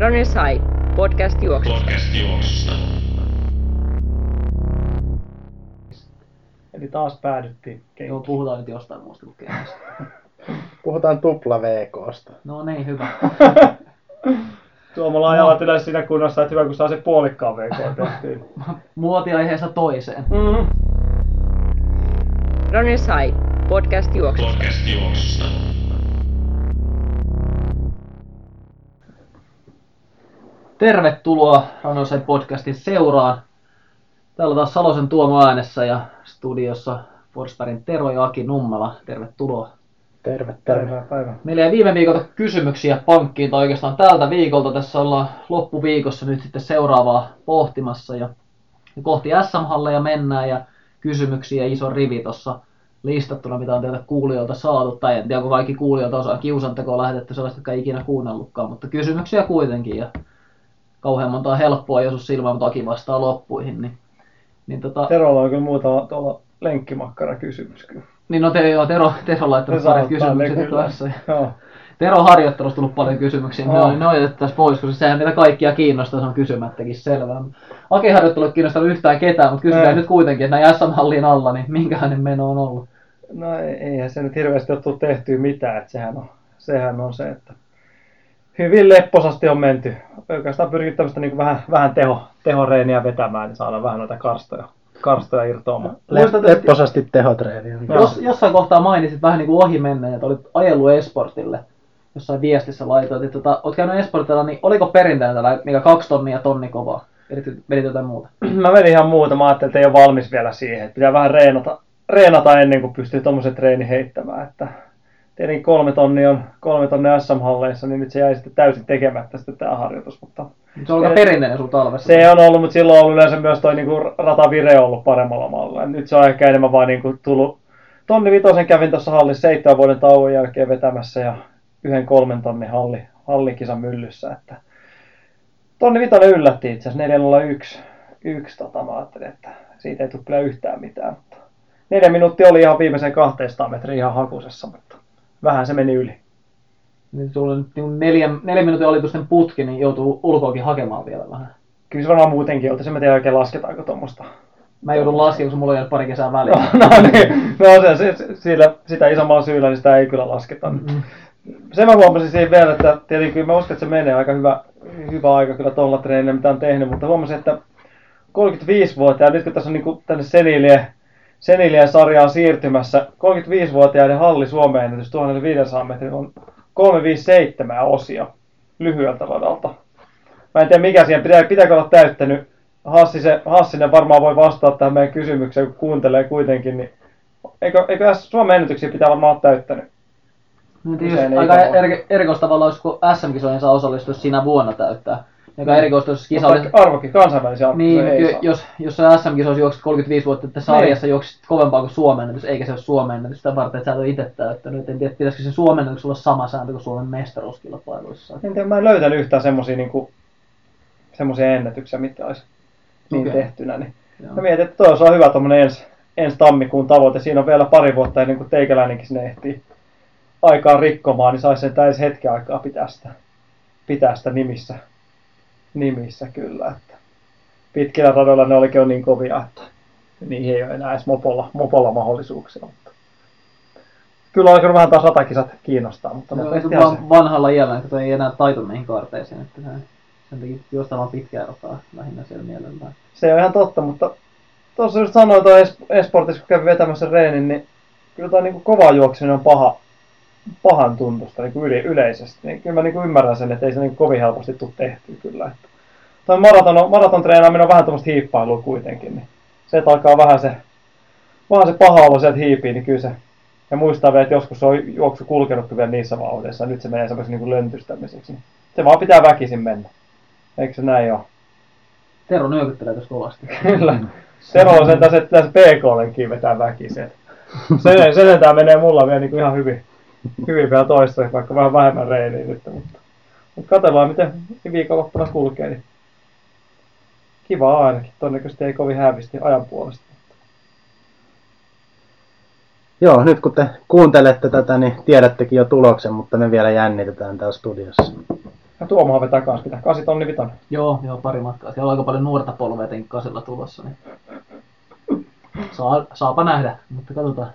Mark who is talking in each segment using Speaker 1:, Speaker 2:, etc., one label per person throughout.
Speaker 1: Runners High, podcast juoksusta.
Speaker 2: Podcast juoksusta.
Speaker 3: Eli taas päädyttiin
Speaker 4: Joo, puhutaan nyt jostain muusta kuin.
Speaker 5: Puhutaan tupla VKsta.
Speaker 4: No niin, hyvä.
Speaker 3: Tuomalla ajavat yleensä siinä kunnossa, että hyvä kun saa se puolikkaan VK tehtyä.
Speaker 4: Muotiaiheesta toiseen.
Speaker 3: Mm.
Speaker 1: Runners High, podcast juoksusta.
Speaker 2: Podcast juoksusta.
Speaker 4: Tervetuloa Rannosen podcastin seuraan. Täällä taas Salosen Tuomo äänessä ja studiossa Forsbergin Tero ja Aki Nummela. Tervetuloa.
Speaker 5: Terve, terve.
Speaker 3: Päivää.
Speaker 4: Meillä jäi viime viikolta kysymyksiä pankkiin, tai oikeastaan tältä viikolta. Tässä ollaan loppuviikossa nyt sitten seuraavaa pohtimassa. Ja kohti SM-halleja mennään ja kysymyksiä iso rivi tuossa listattuna, mitä on teiltä kuulijoilta saatu. Tai en tiedä, kun kaikki kuulijoilta osaa kiusantekoa lähetetty sellaista, jotka ei ikinä kuunnellutkaan, mutta kysymyksiä kuitenkin. Ja kauhean monta helppoa, jos silmä, mutta Aki vastaa loppuihin. Niin, niin, tota,
Speaker 3: Terolla on kyllä muutama tuolla lenkkimakkara kysymys kyllä.
Speaker 4: niin no te, joo, Tero, Tero laittanut
Speaker 3: Se
Speaker 4: pari
Speaker 3: saattaa ne
Speaker 4: kysymykset
Speaker 3: kyllä.
Speaker 4: kanssa.
Speaker 3: Joo.
Speaker 4: Tero harjoittelusta tullut paljon kysymyksiä, ne,
Speaker 3: Oh.
Speaker 4: on, ne on jätettäisiin pois, koska sehän niitä kaikkia kiinnostaa, se on kysymättäkin selvää. Aki harjoittelu kiinnostanut yhtään ketään, mutta kysytään
Speaker 3: Ei.
Speaker 4: nyt kuitenkin, että näin SM-hallin alla, niin minkälainen meno on ollut?
Speaker 3: No ei- eihän se nyt hirveästi ole tehtyä mitään, että sehän on, sehän on se, että hyvin lepposasti on menty. Oikeastaan pyrkii tämmöistä niin vähän, vähän teho, tehoreeniä vetämään, niin saadaan vähän noita karstoja, karstoja irtoamaan.
Speaker 5: Le-
Speaker 4: Muistat, että-
Speaker 5: lepposasti tehotreeniä.
Speaker 4: Jos, jossain kohtaa mainitsit vähän niin kuin ohi menneen, että olit ajellut Esportille, jossain viestissä laitoit, että tota, oot käynyt Esportilla, niin oliko perinteinen tällä, mikä kaksi tonnia tonni kovaa? Vedit, jotain muuta?
Speaker 3: Mä vedin ihan muuta, mä ajattelin, että ei ole valmis vielä siihen, että pitää vähän reenata, reenata ennen kuin pystyy tommosen treeni heittämään, että tietenkin kolme tonnia on kolme tonnia SM-halleissa, niin nyt se jäi sitten täysin tekemättä sitten tämä harjoitus, mutta
Speaker 4: Se on aika perinteinen sun talvessa.
Speaker 3: se on ollut, mutta silloin on ollut yleensä myös toi niinku ratavire ollut paremmalla mallilla. Nyt se on ehkä enemmän vaan niinku tullut, tonni vitosen kävin tuossa hallissa seitsemän vuoden tauon jälkeen vetämässä ja yhden kolmen tonnin halli, hallikisan myllyssä, että tonni vitonen yllätti itse asiassa 401. Yksi, tota, mä ajattelin, että siitä ei tule kyllä yhtään mitään, mutta neljä minuuttia oli ihan viimeisen 200 metriä ihan hakusessa, mutta vähän se meni yli.
Speaker 4: Niin sulla on nyt niin neljän, neljän minuutin alitusten putki, niin joutuu ulkoakin hakemaan vielä vähän.
Speaker 3: Kyllä se varmaan muutenkin oltaisi, mä tiedä oikein lasketaanko tuommoista
Speaker 4: Mä joudun laskemaan, kun mulla on jäänyt pari kesää väliin.
Speaker 3: No, no niin, no se, se, sillä, sitä isommalla syyllä niin sitä ei kyllä lasketa.
Speaker 4: Mm.
Speaker 3: Sen mä huomasin siinä vielä, että tietenkin mä uskon, että se menee aika hyvä, hyvä aika kyllä tuolla treenillä, mitä on tehnyt, mutta huomasin, että 35-vuotiaat, nyt kun tässä on niin tänne senilien, senilien sarjaan siirtymässä, 35-vuotiaiden halli Suomeen ennätys 1500 metrin on 357 osia lyhyeltä radalta. Mä en tiedä mikä siihen pitää, pitääkö olla täyttänyt. Hassisen, Hassinen varmaan voi vastata tähän meidän kysymykseen, kun kuuntelee kuitenkin, niin eikö, eikö Suomen ennätyksiä pitää varmaan olla täyttänyt? Ei
Speaker 4: aika
Speaker 3: tavalla.
Speaker 4: er, erikoista tavallaan, olisi, kun SM-kisoihin saa osallistua siinä vuonna täyttää. Jos kisa olisi...
Speaker 3: Mutta arvokin, kansainvälisiä
Speaker 4: Niin,
Speaker 3: ei saa.
Speaker 4: jos, jos sä SM-kisoissa juoksit 35 vuotta, että sarjassa
Speaker 3: Niin.
Speaker 4: juoksit kovempaa kuin Suomen ennätys, eikä se ole Suomen ennätys sitä varten, että sä et ole itse täyttänyt. En tiedä, pitäisikö se Suomen ennätys olla sama sääntö kuin Suomen mestaruuskilpailuissa.
Speaker 3: En tiedä, mä en löytänyt yhtään semmosia, niinku, semmosia ennätyksiä, mitkä olisi niin
Speaker 4: Okei.
Speaker 3: tehtynä. Niin.
Speaker 4: Joo.
Speaker 3: Mä mietin, että toi on hyvä tommonen ensi, ensi tammikuun tavoite. Siinä on vielä pari vuotta ennen kuin teikäläinenkin sinne ehtii aikaa rikkomaan, niin saisi sen täys hetken aikaa pitää sitä, pitää sitä nimissä, nimissä kyllä. Että pitkillä radoilla ne olikin jo niin kovia, että niihin ei ole enää edes mopolla, mopolla mahdollisuuksia. Mutta kyllä on alkanut vähän taas ratakisat kiinnostaa, mutta
Speaker 4: Se on
Speaker 3: ihan se.
Speaker 4: vaan vanhalla iällä, että ei enää taito niihin kaarteisiin. Että se, sen takia pitkää rataa lähinnä siellä mielellään.
Speaker 3: Se on ihan totta, mutta tuossa just sanoin es- esportissa, kun kävin vetämässä reenin, niin kyllä tuo niinku kova juokseminen on paha, pahan tuntusta niin yle, yleisesti. Niin kyllä mä niinku ymmärrän sen, että ei se niinku kovin helposti tule tehtyä kyllä. Että toi maraton, maraton treenaaminen on vähän tuommoista hiippailua kuitenkin, niin se, että alkaa vähän se, vähän se paha olo sieltä hiipii, niin kyllä se, ja muistaa vielä, että joskus se on juoksu kulkenut vielä niissä vauhdissa, nyt se menee semmoiseksi niinku löntystämiseksi. Niin se vaan pitää väkisin mennä. Eikö se näin ole?
Speaker 4: Tero nyökyttelee tässä kovasti.
Speaker 3: Kyllä. Tero on sentään se, että se PK-lenkin vetää väkisin. Se, se sentään menee mulla vielä niin kuin ihan hyvin, hyvin vielä toista, vaikka vähän vähemmän reiniä nyt. Mutta, mutta katsellaan, miten viikonloppuna kulkee. Niin kiva ainakin. Todennäköisesti ei kovin hävisti ajan puolesta.
Speaker 5: Joo, nyt kun te kuuntelette tätä, niin tiedättekin jo tuloksen, mutta me vielä jännitetään täällä studiossa.
Speaker 3: Ja Tuomohan vetää kans mitä? 8 tonni vitonen.
Speaker 4: Joo, joo, pari matkaa. Siellä on aika paljon nuorta polvea tenkkasella tulossa, niin Saa, saapa nähdä, mutta katsotaan.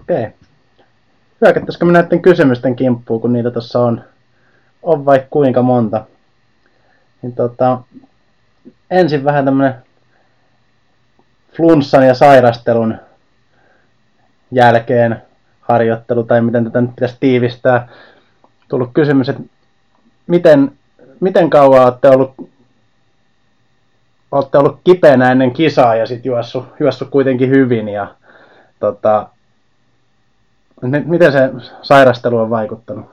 Speaker 5: Okei. Hyökättäisikö me näiden kysymysten kimppuun, kun niitä tuossa on, on vaikka kuinka monta. Niin tota, ensin vähän tämmönen flunssan ja sairastelun jälkeen harjoittelu, tai miten tätä nyt pitäisi tiivistää. Tullut kysymys, että miten, miten kauan olette ollut, olette ollut kipeänä ennen kisaa ja sitten juossut, juossut kuitenkin hyvin. Ja, tota, miten se sairastelu on vaikuttanut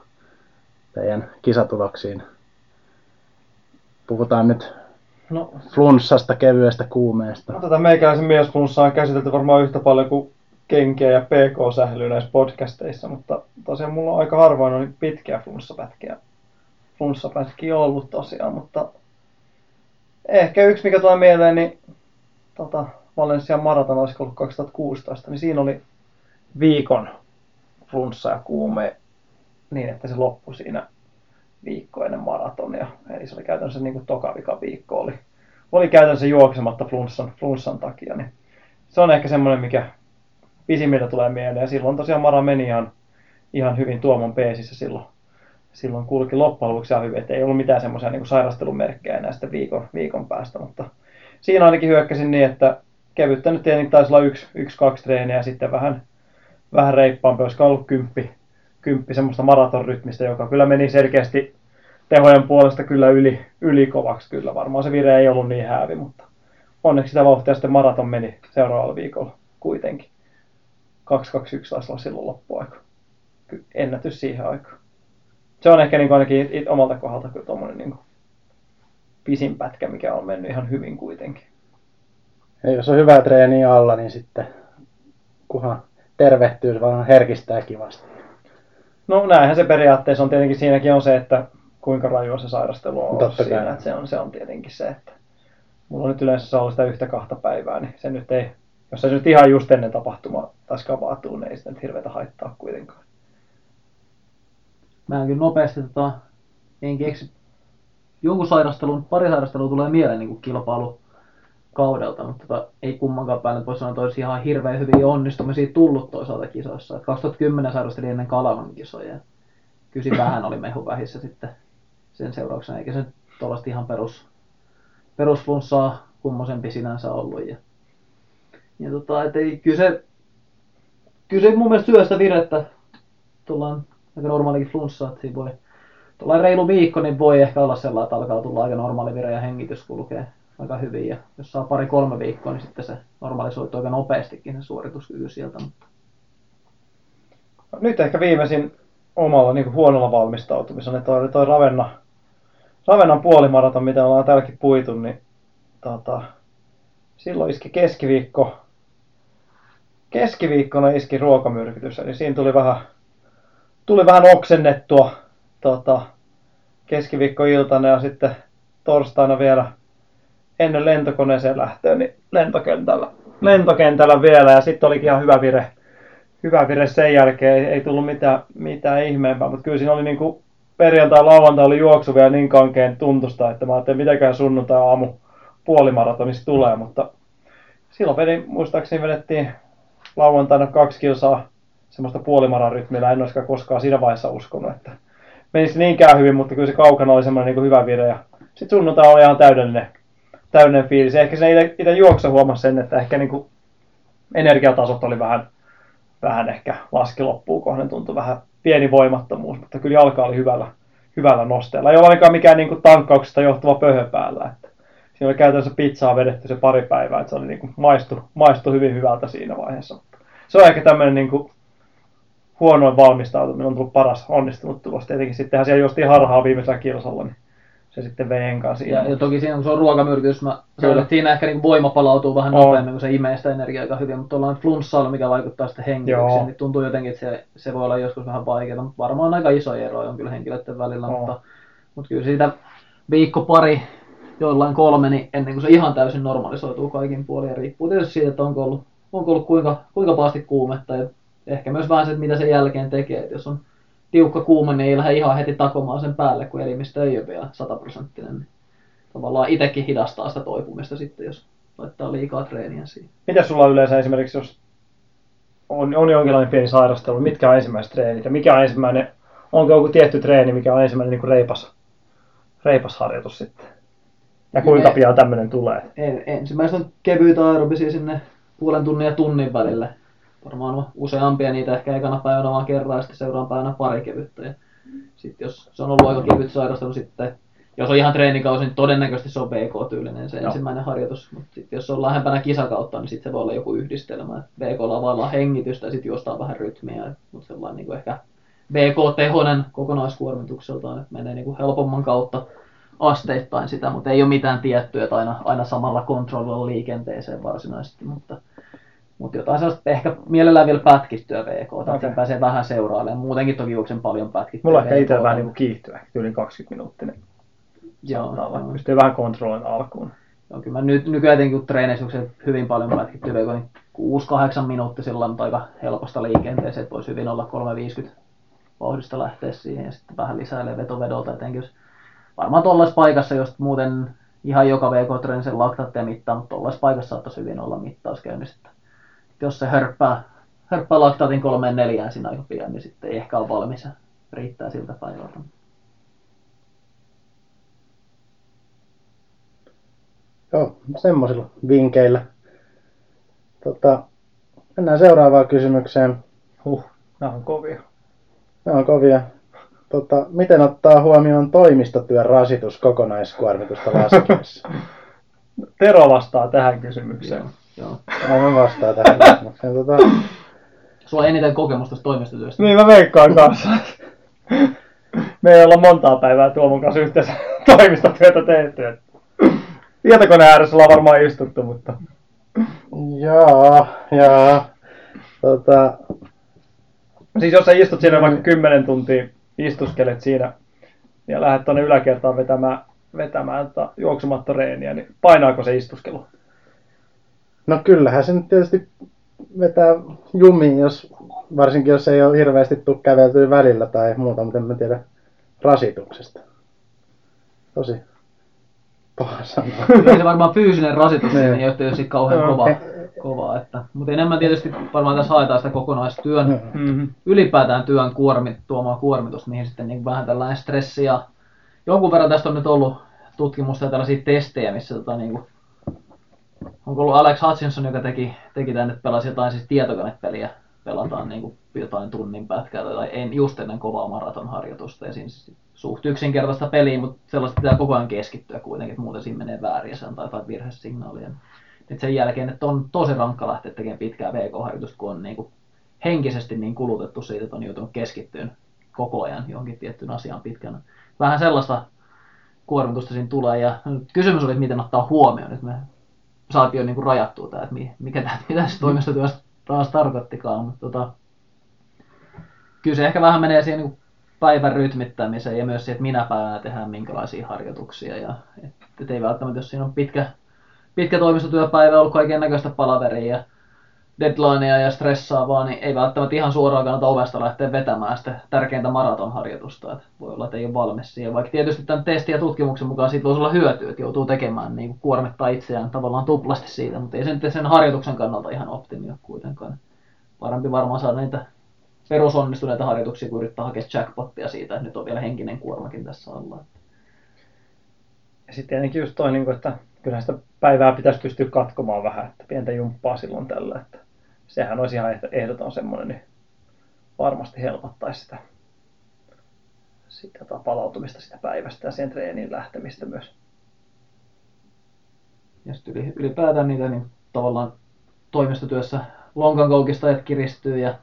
Speaker 5: teidän kisatuloksiin? Puhutaan nyt
Speaker 3: No,
Speaker 5: flunssasta, kevyestä kuumeesta.
Speaker 3: no tätä meikäläisen miesflunssaa on käsitelty varmaan yhtä paljon kuin kenkiä ja PK-sählyä näissä podcasteissa, mutta tosiaan mulla on aika harvoin oli pitkiä flunssapätkiä, flunssapätkiä ollut tosiaan, mutta ehkä yksi mikä tulee mieleen, niin tota, Valencia Marathon olisiko ollut 2016, niin siinä oli viikon flunssa ja kuume niin, että se loppui siinä viikko ennen maratonia. Eli se oli käytännössä niin kuin toka vika viikko oli, oli käytännössä juoksematta flunssan, flunssan takia. Niin se on ehkä semmoinen, mikä pisimmiltä tulee mieleen. Ja silloin tosiaan Mara meni ihan, ihan hyvin Tuomon peesissä silloin. Silloin kulki loppujen lopuksi ihan hyvin, että ei ollut mitään semmoisia niin sairastelumerkkejä enää sitten viikon, viikon päästä. Mutta siinä ainakin hyökkäsin niin, että kevyttä nyt tietenkin taisi olla yksi, yksi kaksi treeniä ja sitten vähän, vähän reippaampi, olisiko ollut kymppi, kymppi semmoista maratonrytmistä, joka kyllä meni selkeästi tehojen puolesta kyllä yli, yli kovaksi kyllä. Varmaan se vire ei ollut niin häävi, mutta onneksi sitä vauhtia sitten maraton meni seuraavalla viikolla kuitenkin. 221 taisi olla silloin loppuaika. Ennätys siihen aikaan. Se on ehkä niin kuin ainakin it- omalta kohdalta kyllä tuommoinen niin pisin pätkä, mikä on mennyt ihan hyvin kuitenkin.
Speaker 5: Ja jos on hyvää treeniä alla, niin sitten kunhan tervehtyy, se vaan herkistää kivasti.
Speaker 3: No näinhän se periaatteessa on tietenkin siinäkin on se, että kuinka rajua se sairastelu on ollut
Speaker 5: Totta kai.
Speaker 3: siinä, että se on, se on tietenkin se, että mulla on nyt yleensä ollut sitä yhtä kahta päivää, niin se nyt ei, jos se nyt ihan just ennen tapahtumaa tai skavaatuu, niin ei sitä nyt hirveätä haittaa kuitenkaan.
Speaker 4: Mä en kyllä nopeasti tota, en keksi. Jonkun sairastelun, pari sairastelua tulee mieleen niin kilpailu kaudelta, mutta tota, ei kummankaan päälle voi sanoa, että olisi ihan hirveän hyviä onnistumisia tullut toisaalta kisoissa. Et 2010 sairastelin ennen Kalavan kisoja. siinä vähän oli mehu vähissä sitten sen seurauksena, eikä se tuollaista ihan perus, perusflunssaa kummosempi sinänsä ollut. Ja, ja tota, ei, kyllä se, kyllä se mun mielestä syö sitä virettä tullaan aika normaalikin flunssa, että siinä voi tuolla reilu viikko, niin voi ehkä olla sellainen, että alkaa tulla aika normaali vire ja hengitys kulkee aika hyvin. Ja jos saa pari-kolme viikkoa, niin sitten se normalisoituu aika nopeastikin se suorituskyky sieltä. Mutta
Speaker 3: Nyt ehkä viimeisin omalla niin huonolla valmistautumisella, niin toi, toi Ravenna, Ravennan puolimaraton, mitä ollaan täälläkin puitu, niin tota, silloin iski keskiviikko, keskiviikkona iski ruokamyrkytys, eli siinä tuli vähän, tuli vähän oksennettua tota, keskiviikkoiltana ja sitten torstaina vielä ennen lentokoneeseen lähtöä, niin lentokentällä, lentokentällä vielä. Ja sitten olikin ihan hyvä vire, hyvä vire sen jälkeen, ei, ei tullut mitään, mitään ihmeempää, mutta kyllä siinä oli niinku perjantai lauantai oli juoksu vielä niin kankeen tuntusta, että mä ajattelin, mitäkään sunnuntai aamu puolimaratonista tulee, mutta silloin vedin, muistaakseni vedettiin lauantaina kaksi kilsaa semmoista puolimaran rytmillä, en olisikaan koskaan siinä vaiheessa uskonut, että menisi niinkään hyvin, mutta kyllä se kaukana oli semmoinen niin hyvä vire ja sitten sunnuntai oli ihan täydellinen, täydellinen fiilis. Ehkä se itse, juoksa huomasi sen, että ehkä niin kuin energiatasot oli vähän, vähän ehkä laski loppuun kohden, tuntui vähän pieni voimattomuus, mutta kyllä jalka oli hyvällä, hyvällä nosteella. Ei ole ainakaan mikään niin kuin tankkauksesta johtuva pöhö päällä. Että siinä oli käytännössä pizzaa vedetty se pari päivää, että se oli niin kuin maistu, maistu hyvin hyvältä siinä vaiheessa. Se on ehkä tämmöinen niin kuin huonoin valmistautuminen on tullut paras onnistunut tulos. Tietenkin sittenhän siellä justiin harhaa viimeisellä kilsalla, niin se sitten vei enkaan siinä.
Speaker 4: ja, ja toki siinä, kun se on ruokamyrkytys, mä sanoin, että siinä ehkä niin voima palautuu vähän
Speaker 3: On.
Speaker 4: nopeammin, kun se imee sitä energiaa aika hyvin, mutta tuollainen flunssalla, mikä vaikuttaa sitten hengitykseen,
Speaker 3: Joo.
Speaker 4: niin tuntuu jotenkin, että se, se voi olla joskus vähän vaikeaa, mutta varmaan aika iso ero on kyllä henkilöiden välillä,
Speaker 3: On.
Speaker 4: mutta, mutta kyllä siitä viikko pari, joillain kolme, niin ennen kuin se ihan täysin normalisoituu kaikin puolin, ja riippuu tietysti siitä, että onko ollut, onko ollut kuinka, kuinka pahasti kuumetta, ja ehkä myös vähän se, että mitä sen jälkeen tekee, että jos on tiukka kuuma, niin ei lähde ihan heti takomaan sen päälle, kun elimistö ei ole vielä sataprosenttinen. Niin tavallaan itsekin hidastaa sitä toipumista sitten, jos laittaa liikaa treeniä siihen.
Speaker 3: Mitä sulla on yleensä esimerkiksi, jos on, on jonkinlainen pieni sairastelu, mitkä on ensimmäiset treenit ja mikä on ensimmäinen, onko joku tietty treeni, mikä on ensimmäinen niin kuin reipas, reipas harjoitus sitten? Ja kuinka pian tämmöinen tulee?
Speaker 4: En, ensimmäiset on kevyitä aerobisia sinne puolen tunnin ja tunnin välille. Varmaan on useampia niitä ehkä ekana päivänä vaan kerran ja sitten seuraavan päivänä pari kevyttä. Ja sitten jos se on ollut aika kevyt sairastelu sitten, jos on ihan treenikausi, niin todennäköisesti se on BK-tyylinen se
Speaker 3: Joo.
Speaker 4: ensimmäinen harjoitus. Mutta sitten jos se on lähempänä kisakautta, niin sitten se voi olla joku yhdistelmä. BKlla availlaan hengitystä ja sitten juostaan vähän rytmiä. Mutta sellainen niin kuin ehkä BK-tehoinen kokonaiskuormitukseltaan, että menee niin kuin helpomman kautta asteittain sitä, mutta ei ole mitään tiettyä, että aina, aina samalla kontrollilla liikenteeseen varsinaisesti, mutta, mutta jotain sellaista ehkä mielellään vielä pätkittyä VK, okay. että sen pääsee vähän seurailemaan. Muutenkin toki juoksen paljon pätkittyä
Speaker 3: Mulla ehkä itse vähän niin kiihtyä, yli 20 minuuttinen.
Speaker 4: Joo,
Speaker 3: Saattaa
Speaker 4: joo.
Speaker 3: Pystyy vähän kontrolloimaan alkuun.
Speaker 4: Joo, kyllä mä nyt, nykyään etenkin kun treeneissä hyvin paljon pätkittyä VK, niin 6-8 minuuttia sillä on aika helposta liikenteeseen, että voisi hyvin olla 350 vauhdista lähteä siihen ja sitten vähän lisää vetovedolta etenkin jos varmaan tuollaisessa paikassa, jos muuten ihan joka VK-treeni sen laktaatteja mittaa, mutta tuollaisessa paikassa saattaisi hyvin olla mittaus käynnissä. Jos se hörppää, hörppää laktaatin kolmeen neljään siinä aika pian, niin sitten ei ehkä ole valmis ja riittää siltä päivältä.
Speaker 5: Joo, semmoisilla vinkeillä. Tota, mennään seuraavaan kysymykseen.
Speaker 3: Huh, nämä on kovia.
Speaker 5: Ne on kovia. Tota, miten ottaa huomioon toimistotyön rasitus kokonaiskuormitusta laskiessa?
Speaker 3: Tero vastaa tähän kysymykseen.
Speaker 4: Joo.
Speaker 5: Mä mä vastaan tähän kysymykseen. Tota,
Speaker 4: Sulla on eniten kokemusta tästä toimistotyöstä.
Speaker 3: Niin mä veikkaan kanssa. Me ei olla montaa päivää Tuomon kanssa yhteensä toimistotyötä tehty. et Tietokoneen ääressä ollaan varmaan istuttu, mutta
Speaker 5: joo, joo. Tota,
Speaker 3: siis jos sä istut siinä vaikka 10 tuntia, istuskelet siinä ja lähdet tuonne yläkertaan vetämään, vetämään tota juoksumattoreeniä, niin painaako se istuskelu?
Speaker 5: No kyllähän se nyt tietysti vetää jumiin, jos, varsinkin jos ei ole hirveästi tuu käveltyä välillä tai muuta, mutta en mä tiedä rasituksesta. Tosi paha sanoa.
Speaker 4: Kyllä se varmaan fyysinen rasitus
Speaker 5: Niin.
Speaker 4: niin. ei ole tietysti kauhean
Speaker 3: Joo.
Speaker 4: kova, kova että, mutta enemmän tietysti varmaan tässä haetaan sitä kokonaistyön,
Speaker 5: Mm.
Speaker 3: Mm-hmm.
Speaker 4: ylipäätään työn kuormit, tuomaa kuormitusta, mihin sitten niin vähän tällainen stressi ja jonkun verran tästä on nyt ollut tutkimusta ja tällaisia testejä, missä tota, niin kuin, onko ollut Alex Hutchinson, joka teki, teki tänne, että pelasi jotain siis tietokonepeliä, pelataan niin kuin jotain tunnin pätkää tai en, just ennen kovaa maratonharjoitusta ja siinä siis suht yksinkertaista peliä, mutta sellaista pitää koko ajan keskittyä kuitenkin, että muuten siinä menee väärin ja se antaa jotain virhesignaalia. Et sen jälkeen, että on tosi rankka lähteä tekemään pitkää VK-harjoitusta, kun on niin kuin henkisesti niin kulutettu siitä, että on joutunut keskittyyn koko ajan johonkin tiettyyn asiaan pitkänä. Vähän sellaista kuormitusta siinä tulee ja kysymys oli, että miten ottaa huomioon, että me saatiin jo niin kuin rajattua tämä, että mi- mikä tämä mitä se toimistotyöstä taas tarkoittikaan, mutta tota, kyllä se ehkä vähän menee siihen niin päivän rytmittämiseen ja myös siihen, että minä päivänä tehdään minkälaisia harjoituksia ja et, et ei välttämättä, jos siinä on pitkä, pitkä toimistotyöpäivä, ollut kaiken näköistä palaveria ja deadlinea ja stressaavaa, niin ei välttämättä ihan suoraan kannata ovesta lähteä vetämään sitä tärkeintä maratonharjoitusta. Että voi olla, että ei ole valmis siihen. Vaikka tietysti tämän testin ja tutkimuksen mukaan siitä voisi olla hyötyä, että joutuu tekemään niin kuin kuormittaa itseään tavallaan tuplasti siitä, mutta ei se nyt sen harjoituksen kannalta ihan optimi ole kuitenkaan. Parempi varmaan saada niitä perusonnistuneita harjoituksia, kun yrittää hakea jackpottia siitä, että nyt on vielä henkinen kuormakin tässä alla.
Speaker 3: Ja sitten tietenkin just toi, niin että kyllähän sitä päivää pitäisi pystyä katkomaan vähän, että pientä jumppaa silloin tällä, että sehän olisi ihan ehdoton semmoinen, niin varmasti helpottaisi sitä, sitä tota palautumista sitä päivästä ja siihen treeniin lähtemistä myös.
Speaker 4: Ja sitten yli, ylipäätään niitä niin tavallaan toimistotyössä lonkankoukistajat kiristyy ja,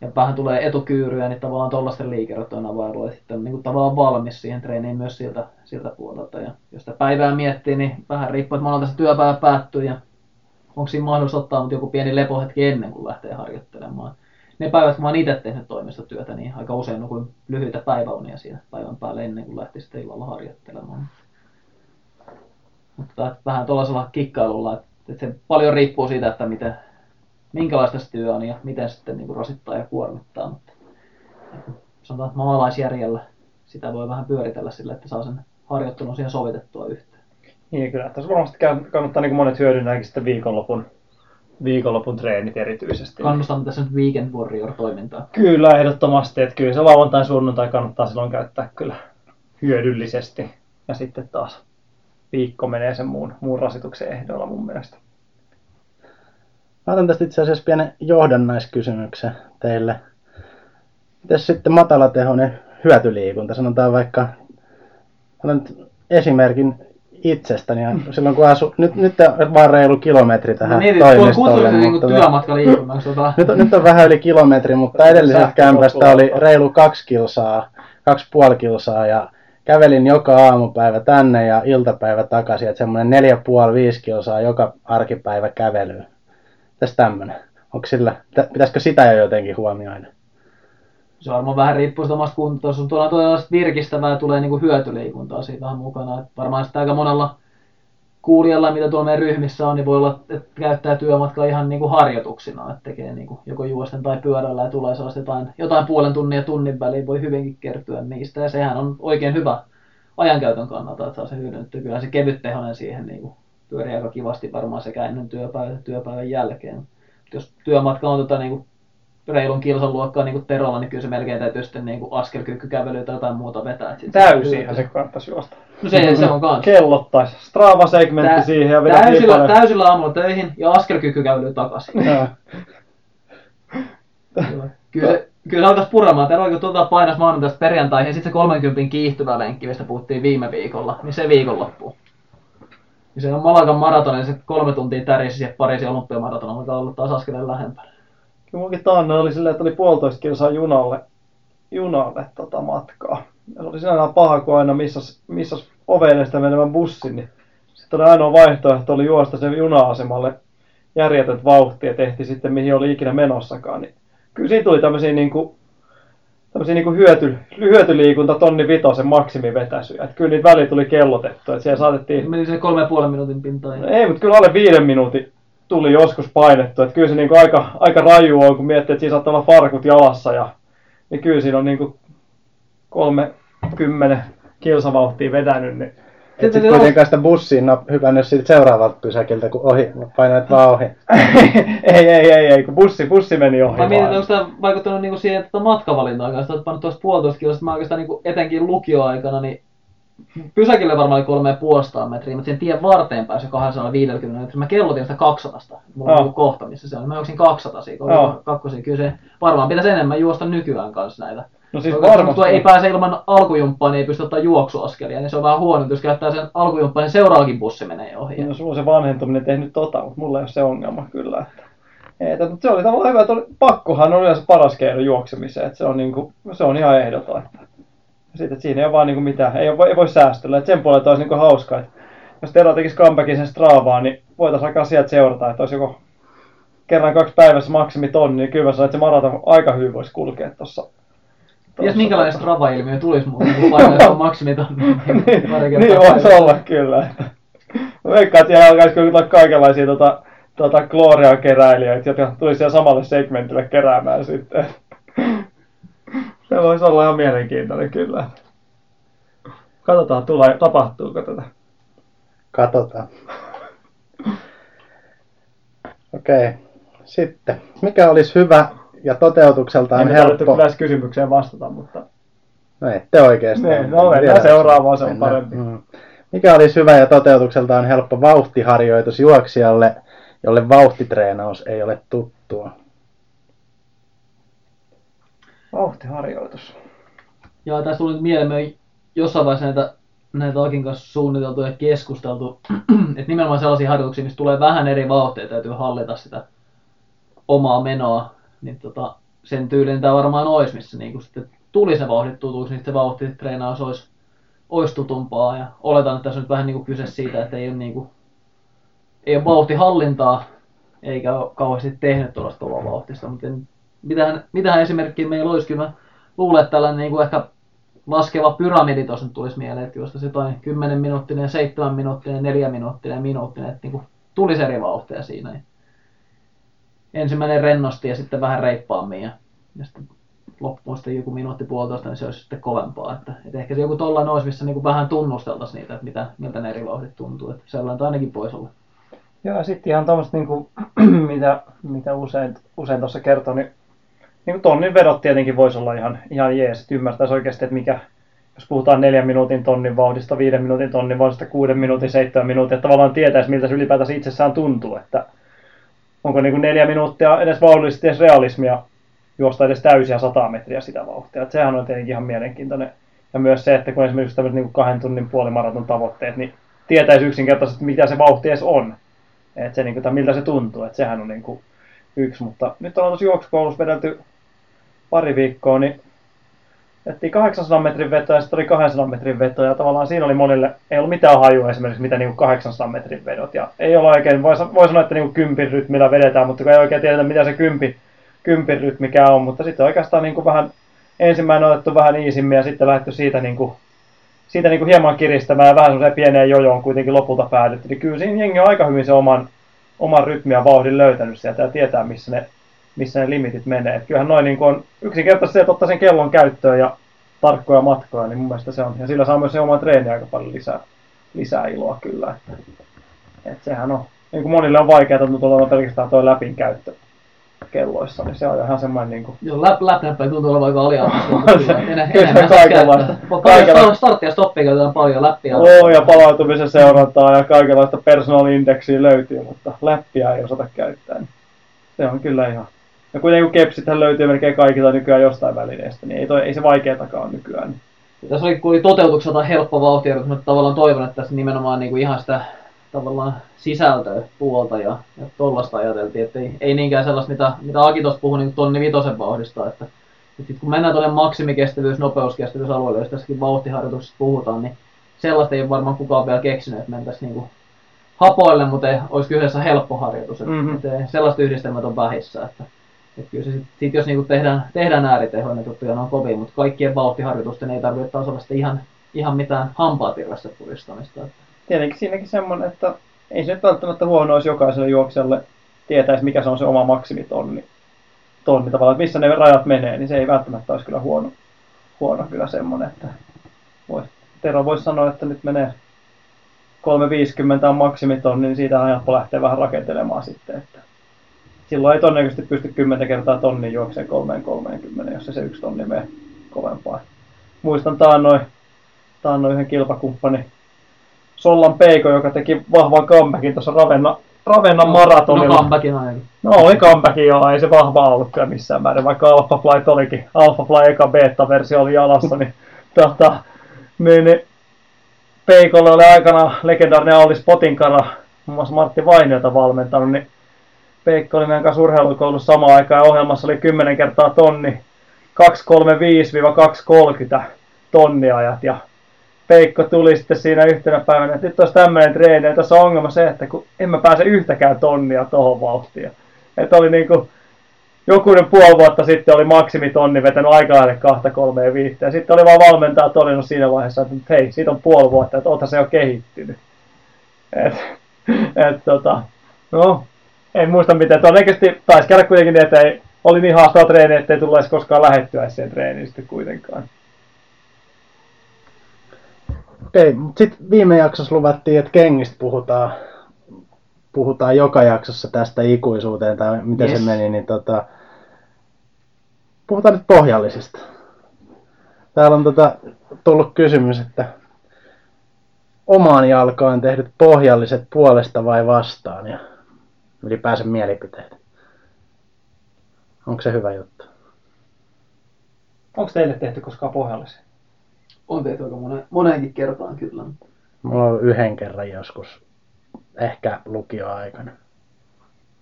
Speaker 4: ja vähän tulee etukyyryä, niin tavallaan tuollaisten liikerotojen availu ja sitten niin tavallaan valmis siihen treeniin myös siltä, siltä puolelta. Ja jos sitä päivää miettii, niin vähän riippuu, että monelta se työpäivä päättyy ja onko siinä mahdollisuus ottaa joku pieni lepohetki ennen kuin lähtee harjoittelemaan. Ne päivät, kun mä oon itse tehnyt toimistotyötä, niin aika usein nukuin lyhyitä päiväunia siinä päivän päälle ennen kuin lähti sitten illalla harjoittelemaan. Mutta vähän tuollaisella kikkailulla, että, että se paljon riippuu siitä, että miten, minkälaista se työ on ja miten sitten niin kuin rasittaa ja kuormittaa. Mutta sanotaan, että maalaisjärjellä sitä voi vähän pyöritellä sille, että saa sen harjoittelun siihen sovitettua yhteen.
Speaker 3: Niin kyllä, tässä varmasti kann- kannattaa niin monet hyödyntääkin sitten viikonlopun, viikonlopun treenit erityisesti.
Speaker 4: Kannustan tässä nyt Weekend Warrior-toimintaa.
Speaker 3: Kyllä, ehdottomasti. Että kyllä se lauantai sunnuntai kannattaa silloin käyttää kyllä hyödyllisesti. Ja sitten taas viikko menee sen muun, muun rasituksen ehdoilla mun mielestä.
Speaker 5: Mä otan tästä itse asiassa pienen johdannaiskysymyksen teille. Mites sitten matalatehoinen hyötyliikunta? Sanotaan vaikka, otan nyt esimerkin itsestäni. Ja silloin kun asu, nyt, nyt on vaan reilu kilometri tähän
Speaker 4: Mä mietin, että
Speaker 5: toimistolle.
Speaker 4: niin
Speaker 5: mutta-
Speaker 4: työmatkaliikunnaksi. Tota,
Speaker 5: nyt, on- nyt on vähän yli kilometri, mutta edellisestä kämpästä oli reilu kaksi kilsaa, kaksi puoli kilsaa ja kävelin joka aamupäivä tänne ja iltapäivä takaisin, että semmoinen neljä puoli viisi kilsaa joka arkipäivä kävelyä. Tässä tämmönen. Onko sillä, pitä- pitäisikö sitä jo jotenkin huomioida?
Speaker 4: Se varmaan vähän riippuu siitä omasta. Jos on tuolla tuolla virkistävää tulee niinku hyötyliikuntaa siitä vähän mukana. Et varmaan sitten aika monella kuulijalla, mitä tuolla meidän ryhmissä on, niin voi olla, että käyttää työmatkaa ihan niinku harjoituksina, että tekee niinku joko juosten tai pyörällä ja tulee sellaista jotain, jotain puolen tunnin ja tunnin väliin voi hyvinkin kertyä niistä. Ja sehän on oikein hyvä ajankäytön kannalta, että saa se hyödynnettyä. Kyllä se kevyttehonen siihen niinku pyörii aika kivasti varmaan sekä ennen työpäivää että työpäivän jälkeen. Mut jos työmatka on tota niinku reilun kilsan luokkaa niin kuin Terolla, niin kyllä se melkein täytyy sitten niin kuin askelkyykkykävelyä tai jotain muuta vetää. sit se
Speaker 3: Täysiinhän se
Speaker 4: hyötyy.
Speaker 3: kannattaisi juosta.
Speaker 4: No se, se on kans.
Speaker 3: Kellottais. Strava-segmentti
Speaker 4: Tä-
Speaker 3: siihen ja niin
Speaker 4: täysillä,
Speaker 3: paljon.
Speaker 4: täysillä aamulla töihin ja askelkyykkykävelyä takaisin. Kyllä se, kyllä se alkaisi puremaan. Tero, kun tuota painas maanantaista perjantaihin, ja sitten se 30 kiihtyvä lenkki, mistä puhuttiin viime viikolla, niin se viikonloppu. Ja se on Malagan maraton, ja se kolme tuntia tärisi ja Pariisin olympiamaraton alkaa olla taas askeleen lähempänä.
Speaker 3: Kyllä munkin taanne oli silleen, että oli puolitoista kilsaa junalle, junalle tota matkaa. Ja se oli sinänsä paha, kun aina missas, missas oveista menevän bussin, niin sitten ainoa vaihtoehto oli juosta sen juna-asemalle järjetöntä vauhtia, tehtiin sitten mihin oli ikinä menossakaan. Niin kyllä siitä tuli tämmöisiä niinku, tämmöisiä niinku hyöty, hyötyliikunta tonni vitosen maksimivetäisyjä. Että kyllä niitä väliin tuli kellotettu, että siellä saatettiin
Speaker 4: Meni se kolme ja puolen minuutin pintaan.
Speaker 3: No ei, mutta kyllä alle viiden minuutin tuli joskus painettu. Että kyllä se niinku aika, aika raju on, kun miettii, että siinä saattaa olla farkut jalassa. Ja, niin kyllä siinä on niinku kolme, kymmenen kilsavauhtia vetänyt. Niin.
Speaker 5: Et
Speaker 4: Sitten
Speaker 5: sit kuitenkaan sitä bussiin no, hypännyt siitä seuraavalta pysäkiltä, kun ohi, painoit vaan ohi.
Speaker 3: ei, ei, ei, ei, kun bussi, bussi meni ohi
Speaker 4: Mä mietin,
Speaker 3: vaan.
Speaker 4: onko tämä vaikuttanut niinku siihen että matkavalintaan kanssa, että pannut tuosta puolitoista kilosta, mä oikeastaan niinku etenkin lukioaikana, niin pysäkille varmaan oli kolme ja puolestaan metriä, mutta sen tien varteen pääsi 250 metriä. Mä kellotin sitä 200. Mulla on kohta, missä se on. Mä juoksin 200 siitä, kun
Speaker 3: Joo.
Speaker 4: oli kakkosia. Kyllä se varmaan pitäisi enemmän juosta nykyään kanssa näitä.
Speaker 3: No siis
Speaker 4: Oikeastaan,
Speaker 3: varmasti.
Speaker 4: kun ei pääse ilman alkujumppaa, niin ei pysty ottaa juoksuaskelia, niin se on vähän huono, jos käyttää sen alkujumppaa, niin seuraavakin bussi menee ohi.
Speaker 3: No sulla on se vanhentuminen tehnyt tota, mutta mulla ei ole se ongelma kyllä. Että. Mutta se oli tavallaan hyvä, että oli, pakkohan on yleensä paras keino juoksemiseen, että se on, niinku, se on ihan ehdoton. Että. Sitten, siinä ei ole vaan niinku mitään, ei, ole, ei voi säästellä. Että sen puolelta olisi niinku hauska, että jos Tero tekisi comebackin sen Stravaan, niin voitaisiin alkaa sieltä seurata, että olisi joko kerran kaksi päivässä maksimi tonni, niin kyllä mä sanoin, että se maraton aika hyvin voisi kulkea tuossa.
Speaker 4: Ties minkälainen Strava-ilmiö tulisi muuten, kun painaa maksimitonni. pari kertaa
Speaker 3: niin voisi olla kyllä. Veikkaan, että siellä alkaisi kyllä kaikenlaisia tota, tota Gloria-keräilijöitä, jotka tulisi siellä samalle segmentille keräämään sitten. Se voisi olla ihan mielenkiintoinen kyllä. Katsotaan, tulee, tapahtuuko tätä.
Speaker 5: Katsotaan. Okei. Sitten. Mikä olisi hyvä ja toteutukseltaan
Speaker 3: Ei
Speaker 5: helppo?
Speaker 3: kyllä kysymykseen vastata, mutta
Speaker 5: No ette oikeasti.
Speaker 3: Niin, no mennään seuraavaan, se on
Speaker 5: mennään.
Speaker 3: parempi.
Speaker 5: Mm. Mikä olisi hyvä ja toteutukseltaan helppo vauhtiharjoitus juoksijalle, jolle vauhtitreenaus ei ole tuttua?
Speaker 3: Vauhtiharjoitus.
Speaker 4: Joo, tässä tuli mieleen, me jossain vaiheessa näitä, näitä Akin kanssa suunniteltu ja keskusteltu, että nimenomaan sellaisia harjoituksia, missä tulee vähän eri vauhtia, täytyy hallita sitä omaa menoa, niin tota, sen tyylin tämä varmaan olisi, missä niin sitten tuli se vauhdit tutuksi, niin se vauhtitreenaus olisi, olisi tutumpaa. Ja oletan, että tässä on nyt vähän niin kuin kyse siitä, että ei ole, niin kuin, ei ole vauhtihallintaa, eikä ole kauheasti tehnyt tuollaista kovaa vauhtista, mutta en, mitähän, mitähän esimerkkiä meillä olisi, kyllä mä luulen, että tällainen niin kuin ehkä laskeva pyramidi tuossa nyt tulisi mieleen, että jos jotain 10 minuuttinen, 7 minuuttinen, 4 minuuttinen minuuttinen, että niin kuin tulisi eri vauhtia siinä. Ensimmäinen rennosti ja sitten vähän reippaammin ja, ja sitten loppuun sitten joku minuutti puolitoista, niin se olisi sitten kovempaa. Että, että ehkä se joku tollainen olisi, missä niin kuin vähän tunnusteltaisiin niitä, että mitä, miltä ne eri vauhdit tuntuu. Että sellainen ainakin pois olla.
Speaker 3: Joo, ja sitten ihan tuommoista, niin mitä, mitä usein, usein tuossa kertoo, niin, niin kuin tonnin vedot tietenkin voisi olla ihan, ihan jees, että ymmärtäisi oikeasti, että mikä, jos puhutaan neljän minuutin tonnin vauhdista, viiden minuutin tonnin vauhdista, kuuden minuutin, seitsemän minuutin, että tavallaan tietäisi, miltä se ylipäätänsä itsessään tuntuu, että onko niin kuin neljä minuuttia edes vauhdillisesti edes realismia juosta edes täysiä 100 metriä sitä vauhtia. Että sehän on tietenkin ihan mielenkiintoinen. Ja myös se, että kun esimerkiksi tämmöiset niin kahden tunnin puolimaraton tavoitteet, niin tietäisi yksinkertaisesti, mitä se vauhti edes on. Että se, niin kuin, tai miltä se tuntuu, että sehän on niin kuin yksi. Mutta nyt on tuossa juoksukoulussa vedelty pari viikkoa, niin Ettiin 800 metrin veto ja sitten oli 200 metrin veto ja tavallaan siinä oli monille, ei ollut mitään hajua esimerkiksi mitä niin 800 metrin vedot ja ei ole oikein, voi, voi sanoa, että niin kympin rytmillä vedetään, mutta ei oikein tiedetä mitä se kympi, kympin rytmikä on, mutta sitten oikeastaan niin kuin vähän ensimmäinen on otettu vähän iisimmin ja sitten lähdetty siitä, niin kuin, siitä niin kuin hieman kiristämään ja vähän semmoiseen pieneen jojoon kuitenkin lopulta päädytty. Niin kyllä siinä jengi on aika hyvin se oman, oman rytmin ja vauhdin löytänyt sieltä ja tietää missä ne, missä ne limitit menee. Et kyllähän noin niin on yksinkertaisesti se, että ottaa sen kellon käyttöön ja tarkkoja matkoja, niin mun mielestä se on. Ja sillä saa myös se oma treeni aika paljon lisää, lisää iloa kyllä. Että, että sehän on, niin kuin monille on vaikeaa, että tuolla on pelkästään tuo läpin käyttö kelloissa, niin se on ihan semmoinen niin kuin...
Speaker 4: Joo, läp, läpnäppä tuntuu olevan aika aliarvoista.
Speaker 3: Kyllä kaikenlaista.
Speaker 4: Kaikenlaista. Startti ja stoppia käytetään paljon läppiä.
Speaker 3: Oo, ja palautumisen seurantaa ja kaikenlaista personal indeksiä löytyy, mutta läppiä ei osata käyttää. Niin se on kyllä ihan... Ja kuitenkin kun kepsithän löytyy melkein kaikilta nykyään jostain välineestä, niin ei, toi, ei se vaikeatakaan ole nykyään.
Speaker 4: Ja tässä oli, oli toteutukselta helppo vauhti, mutta tavallaan toivon, että tässä nimenomaan niin kuin ihan sitä tavallaan sisältöä puolta ja, ja tollasta ajateltiin, että ei, ei niinkään sellaista, mitä, mitä Aki tuossa puhui niin tonni vitosen vauhdista, että, että sit kun mennään tuonne maksimikestävyys, nopeuskestävyysalueelle, jos tässäkin vauhtiharjoituksesta puhutaan, niin sellaista ei varmaan kukaan vielä keksinyt, että mentäisiin niin hapoille, mutta ei, olisi kyseessä helppo harjoitus. Että,
Speaker 3: Mhm.
Speaker 4: että sellaista yhdistelmät on vähissä. Että, että kyllä se sit, sit jos niinku tehdään, tehdään ääritehoja, niin kai ne on kovin, mutta kaikkien vauhtiharjoitusten ei tarvitse taas olla sitten ihan, ihan mitään hampaatirvessä puristamista.
Speaker 3: Tietenkin siinäkin semmoinen, että ei se nyt välttämättä huono olisi jokaiselle juoksijalle tietäisi, mikä se on se oma maksimitonni. Tonni tavallaan, että missä ne rajat menee, niin se ei välttämättä olisi kyllä huono, huono kyllä semmoinen, että voi, Tero voisi sanoa, että nyt menee 350 on maksimitonni, niin siitä on helppo lähteä vähän rakentelemaan sitten, että silloin ei todennäköisesti pysty 10 kertaa tonnin juokseen 330, jos se, se yksi tonni menee kovempaa. Muistan taannoin, taannoin yhden kilpakumppani Sollan Peiko, joka teki vahvan comebackin tuossa Ravenna, Ravennan maratonilla.
Speaker 4: No comebackin ainakin.
Speaker 3: No oli comebackin joo, ei se vahva ollut kyllä missään määrin, vaikka Alpha Flight olikin. Alpha Flight eka beta-versio oli jalassa, niin, tota, niin, niin Peikolle oli aikana legendaarinen Alli Spotinkara, muun muassa Martti Vainiota valmentanut, niin Peikko oli meidän kanssa urheilukoulussa samaan aikaan ja ohjelmassa oli 10 kertaa tonni 235-230 tonniajat ja Peikko tuli sitten siinä yhtenä päivänä, että nyt olisi tämmöinen treeni, ja tässä on ongelma se, että kun en mä pääse yhtäkään tonnia tohon vauhtiin. Että oli niinku, jokunen puoli vuotta sitten oli maksimitonni vetänyt aika lailla kahta, kolme ja viittä. Ja sitten oli vaan valmentaja todennut siinä vaiheessa, että hei, siitä on puoli vuotta, että oothan se jo kehittynyt. Et, et, tota, no, en muista miten. Todennäköisesti taisi käydä kuitenkin niin, että ei, oli niin haastava treeni, ettei tullut edes koskaan lähettyä siihen treeniin sitten kuitenkaan.
Speaker 5: Okei, mutta sitten viime jaksossa luvattiin, että kengistä puhutaan, puhutaan joka jaksossa tästä ikuisuuteen tai miten
Speaker 4: Yes.
Speaker 5: se meni, niin tota, puhutaan nyt pohjallisista. Täällä on tota, tullut kysymys, että omaan jalkaan tehdyt pohjalliset puolesta vai vastaan ja ylipäänsä mielipiteet. Onko se hyvä juttu?
Speaker 3: Onko teille tehty koskaan pohjallisia?
Speaker 4: On tehty aika monen, moneenkin kertaan kyllä.
Speaker 5: Mulla on yhden kerran joskus, ehkä lukioaikana.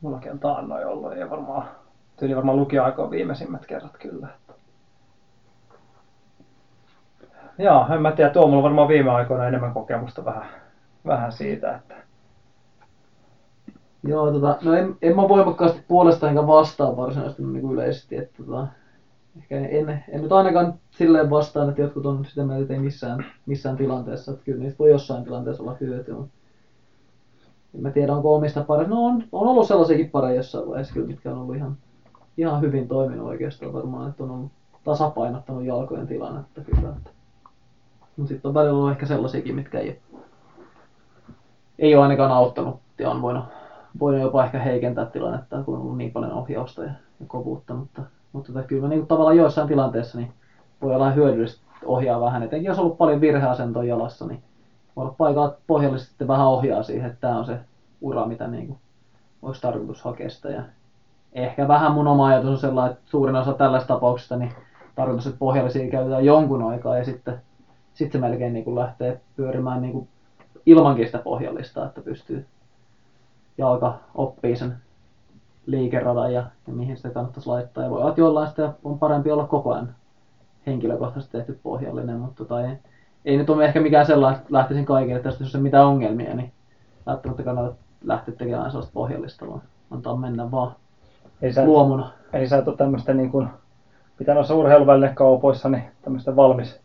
Speaker 3: Mullakin on taannoin ollut ja varmaan, tyyli varmaan lukioaikoin viimeisimmät kerrat kyllä. Joo, en mä tiedä, Tuomolla on varmaan viime aikoina enemmän kokemusta vähän, vähän siitä, että
Speaker 4: Joo, tota, no en, en mä voimakkaasti puolesta enkä vastaan varsinaisesti niin yleisesti, että tota, ehkä en, en nyt ainakaan silleen vastaan, että jotkut on sitä mieltä, että ei missään, missään tilanteessa, että kyllä niistä voi jossain tilanteessa olla hyötyä, mutta en mä tiedä, onko omista pareja. No on, on ollut sellaisiakin pareja jossain vaiheessa kyllä, mitkä on ollut ihan, ihan hyvin toiminut oikeastaan varmaan, että on ollut tasapainottanut jalkojen tilannetta kyllä. Että. Mutta sitten on välillä ollut ehkä sellaisiakin, mitkä ei, ei ole ainakaan auttanut ja on voinut, voinut jopa ehkä heikentää tilannetta, kun on ollut niin paljon ohjausta ja, ja kovuutta. Mutta, mutta tota, kyllä niin tavallaan joissain tilanteissa niin voi olla hyödyllistä ohjaa vähän, etenkin jos on ollut paljon virheasentoa jalassa, niin voi olla paikalla pohjallisesti vähän ohjaa siihen, että tämä on se ura, mitä niin kuin olisi tarkoitus hakea sitä. Ja ehkä vähän mun oma ajatus on sellainen, että suurin osa tällaista tapauksista niin tarkoitus, että pohjallisia käytetään jonkun aikaa ja sitten, sitten se melkein niin kuin lähtee pyörimään niin kuin ilmankin sitä pohjallista, että pystyy jalka oppii sen liikeradan ja, ja mihin sitä kannattaisi laittaa. Ja voi olla, että jollain sitä on parempi olla koko ajan henkilökohtaisesti tehty pohjallinen, mutta tota ei, ei nyt ole ehkä mikään sellainen, että lähtisin kaikille, että jos on mitään ongelmia, niin välttämättä kannata lähteä tekemään sellaista pohjallista, vaan antaa mennä vaan
Speaker 3: Eli sä,
Speaker 4: luomuna.
Speaker 3: eli sä et ole tämmöistä niin kuin, mitä noissa urheiluvälinekaupoissa, niin tämmöistä valmis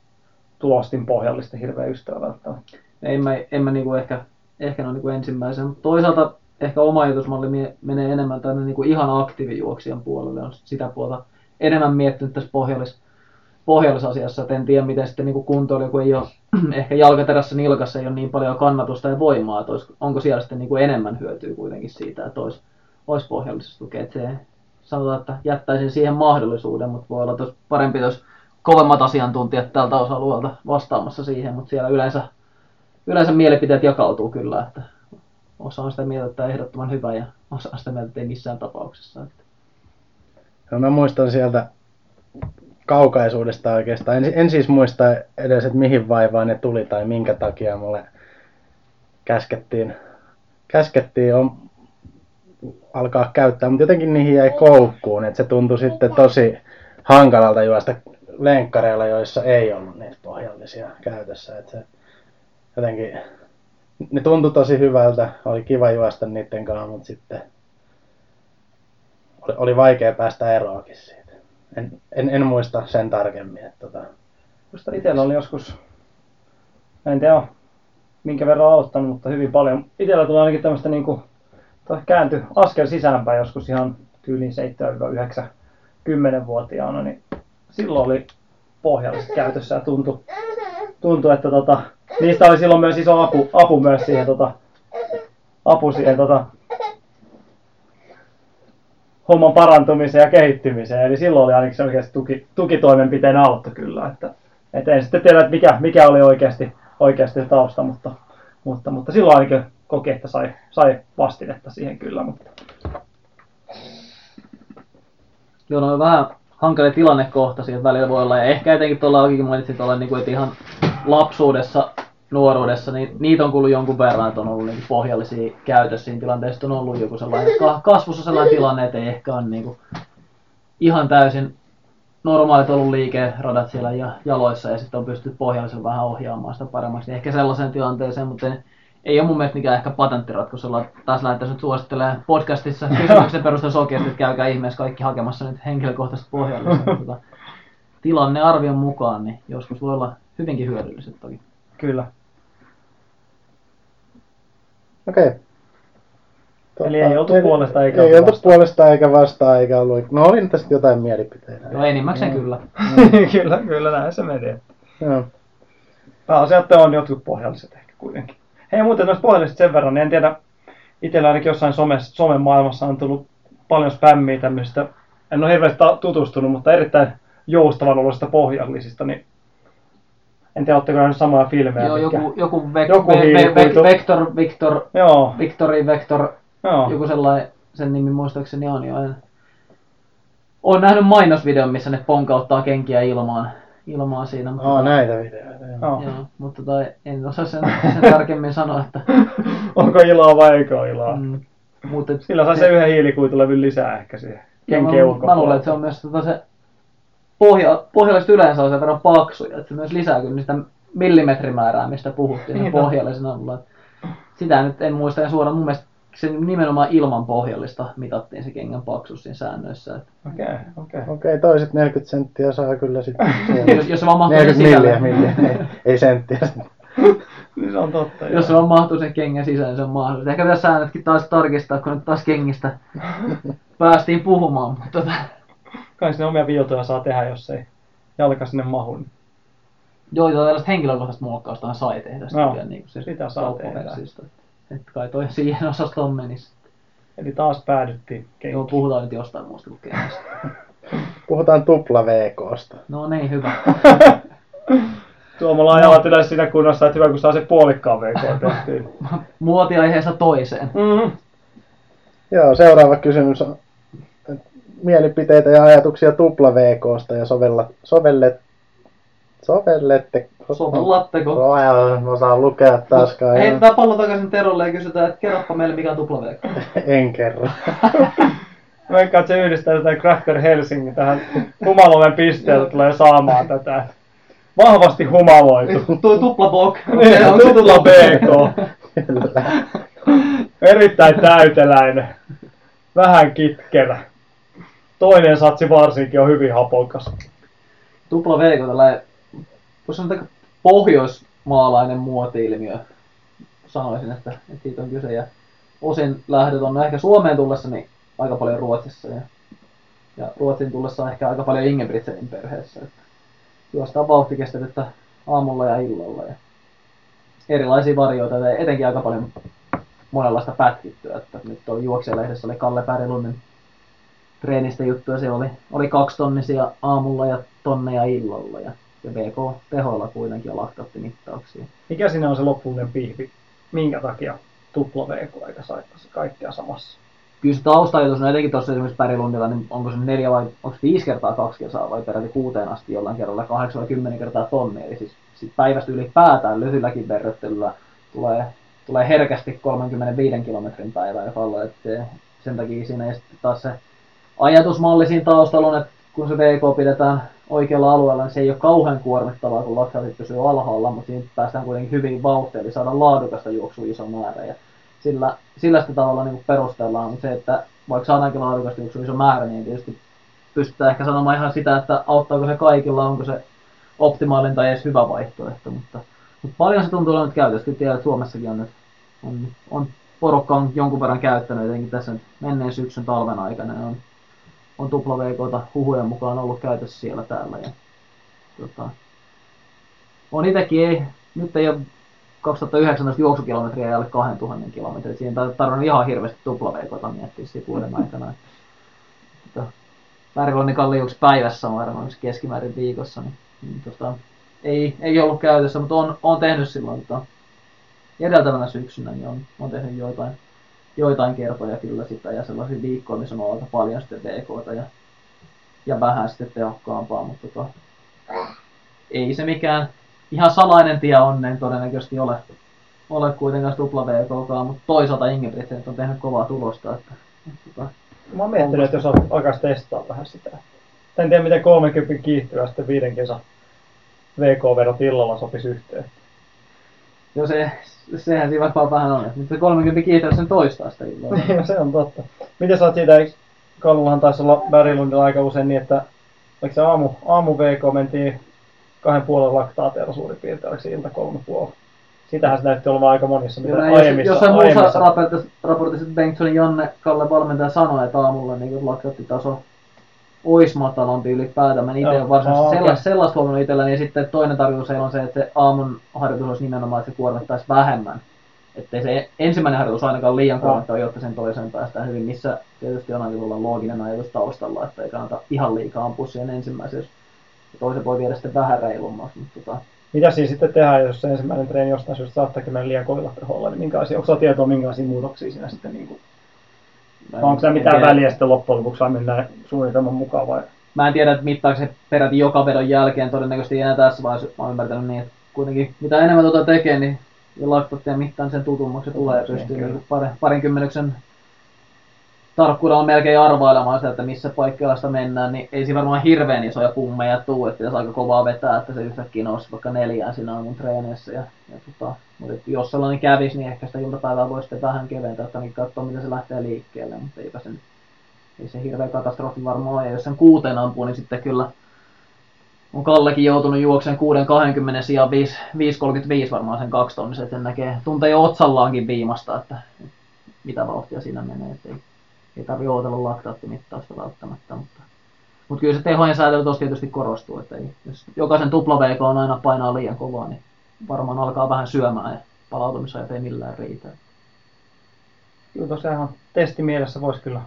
Speaker 3: tulostin pohjallista hirveä ystävä välttämättä.
Speaker 4: En mä, en mä niinku ehkä, ehkä ole niinku ensimmäisen, mutta toisaalta ehkä oma ajatusmalli menee enemmän tänne niinku ihan aktiivijuoksijan puolelle, on sitä puolta enemmän miettinyt tässä pohjallis, pohjallisasiassa, että en tiedä miten sitten niinku kuntoilija, kun ei ole ehkä jalkaterässä nilkassa ei ole niin paljon kannatusta ja voimaa, että olisi, onko siellä sitten niinku enemmän hyötyä kuitenkin siitä, että olisi, olisi pohjallisessa tukea. Että se, sanotaan, että jättäisin siihen mahdollisuuden, mutta voi olla, olisi parempi, jos kovemmat asiantuntijat tältä osa-alueelta vastaamassa siihen, mutta siellä yleensä, yleensä mielipiteet jakautuu kyllä, että osa on sitä mieltä, että ehdottoman hyvä ja osa on sitä mieltä, että ei missään tapauksessa.
Speaker 5: No mä muistan sieltä kaukaisuudesta oikeastaan. En, en siis muista edes, että mihin vaivaan ne tuli tai minkä takia mulle käskettiin, käskettiin on, alkaa käyttää, mutta jotenkin niihin jäi koukkuun, että se tuntui sitten tosi hankalalta juosta lenkkareilla, joissa ei ollut niitä pohjallisia käytössä. Että se jotenkin, ne tuntui tosi hyvältä, oli kiva juosta niiden kanssa, mutta sitten oli, oli vaikea päästä eroakin siitä. En, en, en muista sen tarkemmin. Että tota,
Speaker 3: Musta itsellä oli joskus, en tiedä minkä verran aloittanut, mutta hyvin paljon. Itsellä tuli ainakin tämmöistä niinku, tai kääntyi askel sisäänpäin joskus ihan tyyliin 7-9-10-vuotiaana, niin silloin oli pohjalliset käytössä ja tuntui, tuntui että tota, niistä oli silloin myös iso apu, apu myös siihen, tota, apu siihen tota, homman parantumiseen ja kehittymiseen. Eli silloin oli ainakin selkeästi tuki, tukitoimenpiteen autto kyllä. Että, et en sitten tiedä, että mikä, mikä oli oikeasti, oikeasti se tausta, mutta, mutta, mutta silloin ainakin koki, että sai, sai vastinetta siihen kyllä. Mutta
Speaker 4: Joo, no on vähän hankalia tilannekohtaisia että välillä voi olla. Ja ehkä etenkin tuolla Aukikin mainitsit olla, niin kuin, että ihan lapsuudessa, nuoruudessa, niin niitä on kuullut jonkun verran, että on ollut niin pohjallisia käytössä siinä tilanteessa. On ollut joku sellainen ka- kasvussa sellainen tilanne, että ei ehkä ole niin kuin, ihan täysin normaalit ollut liikeradat siellä ja jaloissa ja sitten on pystytty pohjallisella vähän ohjaamaan sitä paremmaksi. Ehkä sellaiseen tilanteeseen, mutta en, ei ole mun mielestä mikään ehkä patenttiratkaisu, jolla taas lähdettäisiin nyt suosittelemaan podcastissa kysymyksen perusteella sokeasti, että käykää ihmeessä kaikki hakemassa nyt henkilökohtaisesti pohjallista. tota, tilannearvion mukaan, niin joskus voi olla hyvinkin hyödylliset toki.
Speaker 3: kyllä.
Speaker 5: Okei. Tota,
Speaker 3: Eli ei oltu puolesta eikä
Speaker 5: Ei oltu
Speaker 3: vastaan.
Speaker 5: puolesta eikä vastaan eikä ollut. No oli tästä jotain mielipiteitä.
Speaker 4: Joo, enimmäkseen kyllä.
Speaker 3: kyllä, kyllä näin se menee.
Speaker 5: Joo.
Speaker 3: Pääasiat on jotkut pohjalliset ehkä kuitenkin. Hei muuten noista pohjallisista sen verran, niin en tiedä, itsellä ainakin jossain some, somen maailmassa on tullut paljon spämmiä tämmöisistä, en ole hirveästi tutustunut, mutta erittäin joustavan oloisista pohjallisista, niin en tiedä, oletteko nähnyt samoja filmejä.
Speaker 4: Joo,
Speaker 3: mitkä-
Speaker 4: joku, joku, vek,
Speaker 3: Joku
Speaker 4: ve, ve, Vector, Victor,
Speaker 3: Joo,
Speaker 4: Victori, Vector,
Speaker 3: joo.
Speaker 4: joku sellainen, sen nimi muistaakseni on jo. En, olen nähnyt mainosvideon, missä ne ponkauttaa kenkiä ilmaan, ilmaan siinä. Mutta,
Speaker 5: Oh, näitä videoita. Joo.
Speaker 3: joo.
Speaker 4: Joo, mutta tai, en osaa sen, sen tarkemmin sanoa, että
Speaker 3: Onko iloa vai eikö ole iloa?
Speaker 4: mm, mutta,
Speaker 3: Sillä sai se yhden hiilikuitulevyn lisää ehkä siihen
Speaker 4: Joo,
Speaker 3: kenkien
Speaker 4: mä, mä luulen, että se on myös tota se pohja, pohjalliset yleensä on sen verran paksuja, että se myös lisää kyllä sitä millimetrimäärää, mistä puhuttiin
Speaker 3: Niin
Speaker 4: avulla. Sitä nyt en muista ja suoraan, mun mielestä se nimenomaan ilman pohjallista mitattiin se kengän paksuus siinä säännöissä.
Speaker 3: Okei, okei.
Speaker 5: Okei, toiset 40 senttiä saa kyllä sitten.
Speaker 4: jos, jos se vaan mahtuu sen
Speaker 5: 40 milliä, milliä. Ei, ei senttiä.
Speaker 3: Niin se on totta.
Speaker 4: jos se vaan mahtuu sen kengän sisään, niin se on mahdollista. Ehkä pitäisi säännötkin taas tarkistaa, kun nyt taas kengistä päästiin puhumaan, mutta tota,
Speaker 3: Kai sinne omia viltoja saa tehdä, jos ei jalka sinne mahun.
Speaker 4: Joo, joo, tällaista henkilökohtaista muokkausta sai tehdä
Speaker 3: Joo,
Speaker 4: vielä niin kuin se
Speaker 3: sitä saa tehdä.
Speaker 4: kauppaversista. Että kai toi siihen osastoon menisi.
Speaker 3: Eli taas päädyttiin
Speaker 4: Joo,
Speaker 3: kenkiin.
Speaker 4: puhutaan nyt jostain muusta kuin.
Speaker 5: Puhutaan tupla VKsta.
Speaker 4: No niin, hyvä.
Speaker 3: Tuomalla ajavat yleensä siinä kunnossa, että hyvä kun saa se puolikkaan VK tehtyä.
Speaker 4: Muotiaiheesta toiseen.
Speaker 3: Mm-hmm.
Speaker 5: Joo, seuraava kysymys on että mielipiteitä ja ajatuksia tupla VKsta ja sovella, sovellet, sovellette...
Speaker 4: Sovellatteko?
Speaker 5: No, en osaa lukea taaskaan.
Speaker 4: Heitetään pallo takaisin Terolle ja kysytään, että kerropa meille mikä on tuplaveikko.
Speaker 5: En kerro.
Speaker 3: Veikkaan, että se yhdistää tätä Cracker Helsingin tähän humaloven pisteeltä tulee saamaan tätä. Vahvasti humaloitu.
Speaker 4: Tuo tuplabok.
Speaker 3: Niin,
Speaker 4: Onko se
Speaker 3: tupla BK. Erittäin täyteläinen. Vähän kitkerä. Toinen satsi varsinkin on hyvin hapokas.
Speaker 4: Tupla V, kun tällainen, voisi sanoa, että pohjoismaalainen muoti-ilmiö. Sanoisin, että, että siitä on kyse. Ja osin lähdöt on ehkä Suomeen tullessa niin aika paljon Ruotsissa. Ja, ja Ruotsin tullessa ehkä aika paljon Ingebrigtsenin perheessä. Että juostaan vauhtikestettä aamulla ja illalla. Ja erilaisia varjoita ja etenkin aika paljon monenlaista pätkittyä. Että nyt tuolla juoksijalehdessä oli Kalle Pärilunnen treenistä juttuja. Se oli, oli kaksi tonnisia aamulla ja tonneja illalla. Ja, ja BK tehoilla kuitenkin ja laktatti mittauksia.
Speaker 3: Mikä siinä on se loppuinen pihvi? Minkä takia tupla VK eikä saittaisi kaikkea samassa?
Speaker 4: Kyllä se taustajatus, no etenkin tuossa esimerkiksi Pärilundilla, niin onko se neljä vai onko se viisi kertaa kaksi kertaa vai peräti kuuteen asti jollain kerralla kahdeksan vai kymmenen kertaa tonni. Eli siis sit päivästä ylipäätään lyhyelläkin verryttelyllä tulee, tulee herkästi 35 kilometrin päivää on, että se, sen takia siinä ja sitten taas se ajatusmalli siinä taustalla on, että kun se VK pidetään oikealla alueella, niin se ei ole kauhean kuormittavaa, kun laksaatit pysyy alhaalla, mutta siinä päästään kuitenkin hyvin vauhtiin, eli saadaan laadukasta juoksua iso määrä. Ja sillä, sillä sitä tavalla niin perustellaan, mutta se, että vaikka saadaankin laadukasta juoksua iso määrä, niin tietysti pystytään ehkä sanomaan ihan sitä, että auttaako se kaikilla, onko se optimaalinen tai edes hyvä vaihtoehto, mutta, mutta paljon se tuntuu olevan nyt käytössä. Kyllä tiedän, että Suomessakin on nyt on, on porukka on jonkun verran käyttänyt, etenkin tässä menneen syksyn talven aikana, on, on tupla VKta huhujen mukaan ollut käytössä siellä täällä. Ja, tota, on itsekin, ei, nyt ei ole 2019 juoksukilometriä alle 2000 kilometriä. Siinä ei tarvinnut ihan hirveästi tupla VKta miettiä siinä vuoden aikana. Että, että Pärivuoden kalli juoksi päivässä on varmaan keskimäärin viikossa, niin, niin tota, ei, ei ollut käytössä, mutta on, on tehnyt silloin tota, edeltävänä syksynä, niin on, on tehnyt joitain, joitain kertoja kyllä sitä ja sellaisia viikkoja, missä on aika paljon sitten VKta ja, ja vähän sitten tehokkaampaa, mutta tota, ei se mikään ihan salainen tie onneen todennäköisesti ole, ole kuitenkaan tupla VKkaan, mutta toisaalta Ingebrigtsen on tehnyt kovaa tulosta, että, että, että
Speaker 3: Mä oon miettinyt, että jos alkaisi testaa vähän sitä. En tiedä, miten 30 kiihtyä sitten viiden kesä VK-verot illalla sopisi yhteen.
Speaker 4: Joo, se, sehän siinä varmaan vähän on. Nyt se 30 kiitos sen toistaa sitä illalla.
Speaker 3: Niin, se on totta. Miten sä oot siitä, Kallullahan taisi olla Berglundilla aika usein niin, että oliko se aamu, aamu VK mentiin kahden puolen laktaateella suurin piirtein, oliko se ilta kolme puoli? Sitähän se näytti olevan aika monissa, mitä
Speaker 4: jos,
Speaker 3: aiemmissa,
Speaker 4: jossain muussa
Speaker 3: aiemmissa
Speaker 4: raportissa, raportissa Bengtsonin Janne Kalle valmentaja sanoi, että aamulla niin laktattitaso olisi matalampi ylipäätään. Mä itse ole varsinaisesti
Speaker 3: no, okei.
Speaker 4: sellaista, sellaista huomannut itselläni. Ja sitten toinen tarkoitus on se, että se aamun harjoitus olisi nimenomaan, että se kuormittaisi vähemmän. Että se ensimmäinen harjoitus ainakaan liian kuormittava, jotta sen toiseen päästään hyvin, missä tietysti on aika looginen ajatus taustalla, että ei kannata ihan liikaa ampua siihen ensimmäiseen, jos toisen voi viedä sitten vähän reilummaksi. Mutta tota,
Speaker 3: Mitä siinä sitten tehdään, jos se ensimmäinen treeni jostain syystä saattaakin mennä liian kovilla teholla, niin minkälaisia, onko tietoa, minkälaisia muutoksia siinä sitten, niin kuin,
Speaker 4: mä
Speaker 3: onko se mitään
Speaker 4: tiedä.
Speaker 3: väliä sitten loppujen lopuksi vai mennään suunnitelman mukaan vai?
Speaker 4: Mä en tiedä, että mittaako se peräti joka vedon jälkeen, todennäköisesti ei enää tässä vaiheessa, mä oon ymmärtänyt niin, että kuitenkin mitä enemmän tuota tekee, niin ja laktatteen mittaan sen tutummaksi se tulee ja pystyy niin parin, parinkymmenyksen tarkkuudella melkein arvailemaan sitä, että missä paikkeilla sitä mennään, niin ei siinä varmaan hirveän isoja pummeja tuu, että jos aika kovaa vetää, että se yhtäkkiä nousi vaikka neljään siinä aamun treenissä. Ja, ja tota, mutta jos sellainen kävisi, niin ehkä sitä iltapäivää voi sitten vähän keventää, että niin katsoa, miten se lähtee liikkeelle, mutta eipä se nyt ei se hirveä katastrofi varmaan ole. Ja jos sen kuuteen ampuu, niin sitten kyllä on Kallekin joutunut juokseen 6.20 sijaan 5.35 varmaan sen kaksi että sen näkee, tuntee jo otsallaankin viimasta, että, että mitä vauhtia siinä menee, että ei, ei tarvitse odotella laktaattimittausta välttämättä, mutta Mutta kyllä se tehojen säätely tuossa tietysti korostuu, että ei, jos jokaisen tupla VK on aina painaa liian kovaa, niin varmaan alkaa vähän syömään ja palautumisajat ei millään riitä.
Speaker 3: Kyllä tosiaan testimielessä voisi kyllä,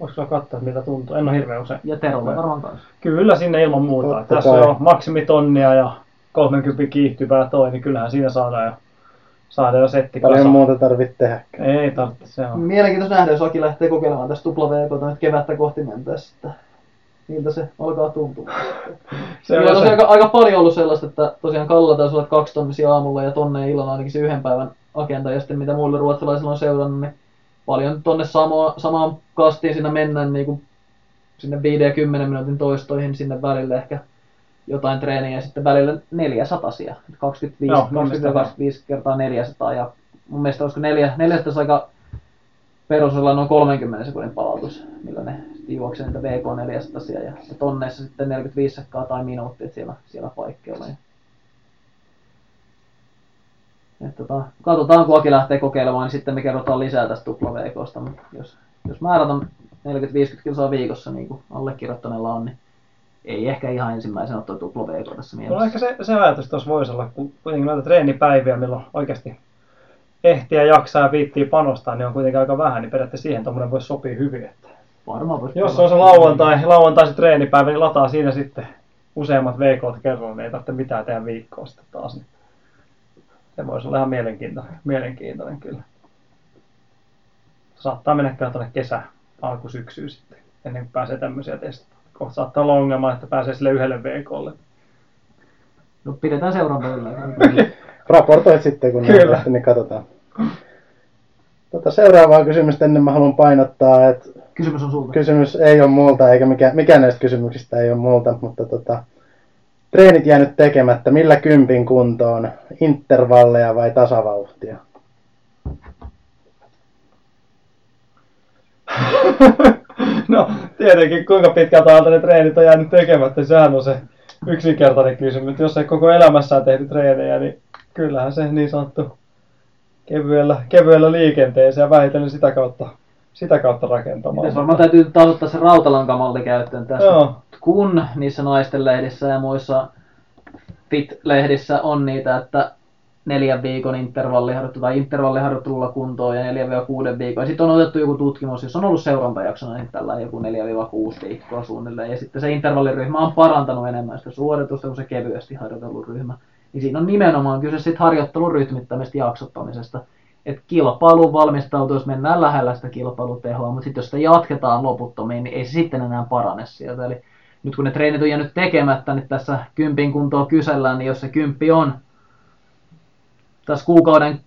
Speaker 3: voisi kyllä katsoa, miltä tuntuu. En ole hirveän usein.
Speaker 4: Ja Terolla varmaan kanssa.
Speaker 3: Kyllä sinne ilman muuta.
Speaker 5: Totta
Speaker 3: Tässä
Speaker 5: kai.
Speaker 3: on jo maksimitonnia ja 30 kiihtyvää toi, niin kyllähän siinä saadaan jo, saadaan jo setti
Speaker 5: Paljon
Speaker 3: kasaan.
Speaker 5: muuta tarvitse tehdä.
Speaker 3: Ei tarvitse, se on.
Speaker 4: Mielenkiintoista nähdä, jos Aki lähtee kokeilemaan tästä tupla VK nyt kevättä kohti mentäessä, että miltä se alkaa tuntua.
Speaker 3: Se
Speaker 4: on
Speaker 3: se.
Speaker 4: aika, aika paljon ollut sellaista, että tosiaan Kalla taisi olla kaksi tonnisia aamulla ja tonne illalla ainakin se yhden päivän agenda ja sitten mitä muille ruotsalaisilla on seurannut, niin paljon tonne samaa, samaan kastiin siinä mennään niin kuin sinne 5 ja 10 minuutin toistoihin sinne välille ehkä jotain treeniä ja sitten välillä 400 25,
Speaker 3: Joo,
Speaker 4: 20 25 kertaa 400 ja mun mielestä olisiko 4, 400 aika perusosalla noin 30 sekunnin palautus, millä ne sitten juoksee niitä VK 400 ja, ja tonneissa sitten 45 sekkaa tai minuutti, että siellä, siellä paikkeilla. Ja... Et tota, katsotaan, kun Aki lähtee kokeilemaan, niin sitten me kerrotaan lisää tästä tupla jos, jos määrät on 40-50 kilsaa viikossa, niin kuin allekirjoittaneella on, niin ei ehkä ihan ensimmäisenä ole tuo tupla VK tässä
Speaker 3: No
Speaker 4: mielessä.
Speaker 3: ehkä se, se ajatus tuossa voisi olla, kun kuitenkin noita treenipäiviä, milloin oikeasti ehtiä jaksaa ja viittii panostaa, niin on kuitenkin aika vähän, niin periaatteessa siihen tuommoinen voisi sopia hyvin. Että
Speaker 4: Varmaan voisi
Speaker 3: jos on se lauantai, lauantai se treenipäivä, niin lataa siinä sitten useammat VK kerralla, niin ei tarvitse mitään tehdä viikkoa sitten taas. Niin se voisi olla ihan mielenkiintoinen, mielenkiintoinen kyllä. Saattaa mennä kyllä tuonne kesä, alkusyksyyn sitten, ennen kuin pääsee tämmöisiä testata. Kohta saattaa olla ongelma, että pääsee sille yhdelle VKlle.
Speaker 4: No, pidetään seuranta yllä.
Speaker 5: Raportoit sitten, kun
Speaker 3: Kyllä.
Speaker 5: ne lähtee, niin katsotaan. Tota, seuraavaa kysymystä ennen mä haluan painottaa, että
Speaker 4: Kysymys on sulta.
Speaker 5: kysymys ei ole multa, eikä mikään, mikään näistä kysymyksistä ei ole multa, mutta tota, treenit jäänyt tekemättä. Millä kympin kuntoon? Intervalleja vai tasavauhtia?
Speaker 3: no tietenkin kuinka pitkältä ajalta ne treenit on jäänyt tekemättä, sehän on se yksinkertainen kysymys. Jos ei koko elämässään tehty treenejä, niin kyllähän se niin sanottu kevyellä, kevyellä liikenteeseen ja vähitellen sitä kautta, sitä kautta rakentamaan.
Speaker 4: Tässä varmaan täytyy taas ottaa se rautalankamalli käyttöön tästä.
Speaker 3: Joo.
Speaker 4: Kun niissä naisten lehdissä ja muissa fit-lehdissä on niitä, että neljän viikon intervalliharjoittelu tai intervalliharjoittelulla kuntoon ja 4-6 viikkoa. Ja sitten on otettu joku tutkimus, jos on ollut seurantajaksona, niin tällä joku 4-6 viikkoa suunnilleen. Ja sitten se intervalliryhmä on parantanut enemmän sitä suoritusta kuin se kevyesti harjoitellut ryhmä. Niin siinä on nimenomaan kyse sitten harjoittelun rytmittämistä jaksottamisesta. Että kilpailuun valmistautuu, jos mennään lähellä sitä kilpailutehoa, mutta sitten jos sitä jatketaan loputtomiin, niin ei se sitten enää parane sieltä. Eli nyt kun ne treenit on jäänyt tekemättä, niin tässä kympin kuntoa kysellään, niin jos se kymppi on tässä kuukauden,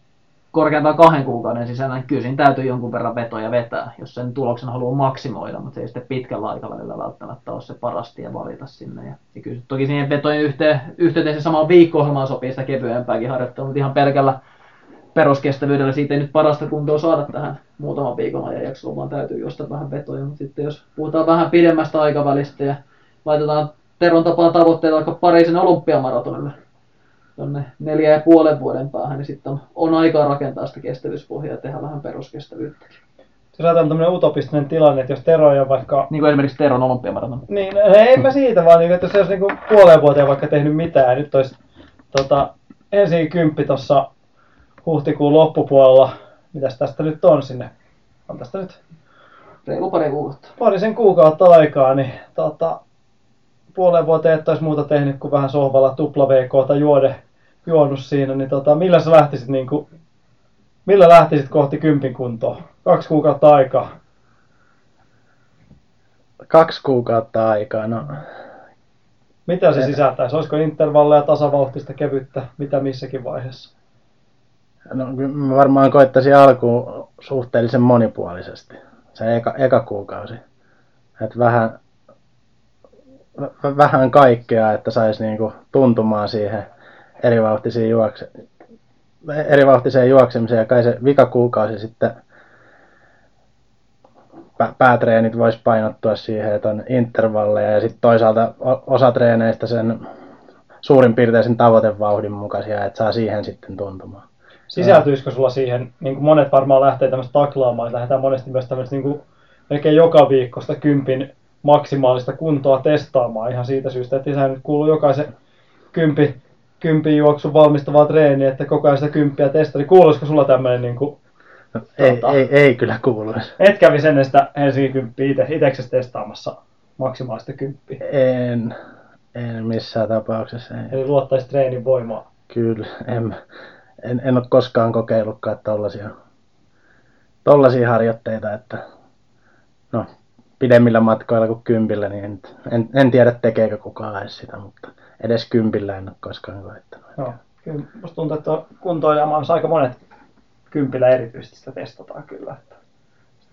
Speaker 4: korkeintaan kahden kuukauden sisällä, niin kyllä siinä täytyy jonkun verran vetoja vetää, jos sen tuloksen haluaa maksimoida, mutta se ei sitten pitkällä aikavälillä välttämättä ole se paras tie valita sinne. Ja, ja kyllä toki siihen vetojen yhteen, yhteyteen se samaan viikko-ohjelmaan sopii sitä kevyempääkin harjoittelua, mutta ihan pelkällä peruskestävyydellä siitä ei nyt parasta kuntoa saada tähän muutaman viikon ajan jaksoon, vaan täytyy juosta vähän vetoja. Mutta sitten jos puhutaan vähän pidemmästä aikavälistä ja laitetaan Teron tapaan tavoitteita vaikka Pariisin olympiamaratonille tuonne neljä ja puolen vuoden päähän, niin sitten on, on aikaa rakentaa sitä kestävyyspohjaa ja tehdä vähän peruskestävyyttäkin.
Speaker 3: Jos ajatellaan tämmöinen utopistinen tilanne, että jos Tero ei ole vaikka
Speaker 4: Niin kuin esimerkiksi Teron olympiamaraton.
Speaker 3: Niin, en mä siitä vaan, niin, että jos se olisi niin puoleen vuoteen vaikka tehnyt mitään, nyt olisi tota, ensin kymppi tuossa huhtikuun loppupuolella, mitäs tästä nyt on sinne, on tästä nyt
Speaker 4: Reilu pari kuukautta.
Speaker 3: parisen kuukautta aikaa, niin tota, puoleen vuoteen et olisi muuta tehnyt kuin vähän sohvalla tupla VK tai juode, juonut siinä, niin tota, millä sä lähtisit niin kuin, millä lähtisit kohti kympin kuntoa? Kaksi kuukautta aikaa.
Speaker 5: Kaksi kuukautta aikaa. No,
Speaker 3: Mitä se sisältäisi? Olisiko intervalleja, tasavauhtista, kevyttä, mitä missäkin vaiheessa?
Speaker 5: no mä varmaan koittaisin alkuun suhteellisen monipuolisesti. Se eka, eka kuukausi. Et vähän, vähän kaikkea, että saisi niinku tuntumaan siihen erivauhtiseen, juokse, erivauhtiseen juoksemiseen. Ja kai se vikakuukausi sitten pä- päätreenit voisi painottua siihen, että on intervalleja ja sitten toisaalta osa treeneistä sen suurin piirtein sen tavoitevauhdin mukaisia, että saa siihen sitten tuntumaan.
Speaker 3: Sisältyisikö sulla siihen, niin kuin monet varmaan lähtee tämmöistä taklaamaan, että lähdetään monesti myös tämmöistä niin kuin melkein joka viikko sitä kympin maksimaalista kuntoa testaamaan ihan siitä syystä, että sehän nyt kuuluu jokaisen kympi, kympi juoksun valmistavaa treeniä, että koko ajan sitä kymppiä testaa. Niin kuuluisiko sulla tämmöinen niin kuin,
Speaker 5: ei,
Speaker 3: Tota.
Speaker 5: ei, ei kyllä kuuluisi.
Speaker 3: et kävis ennen sitä Helsingin kymppiä itse, testaamassa maksimaalista kymppiä.
Speaker 5: En, en missään tapauksessa. Ei.
Speaker 3: Eli luottaisi treenin voimaa.
Speaker 5: Kyllä, en, en, en ole koskaan kokeillutkaan tollasia, tollasia harjoitteita, että no, pidemmillä matkoilla kuin kympillä, niin en, en, en tiedä tekeekö kukaan edes sitä, mutta edes kympillä en ole koskaan koettanut.
Speaker 3: Joo. Kyllä musta tuntuu, että kuntoilijamaassa aika monet kympillä erityisesti sitä testataan kyllä. Että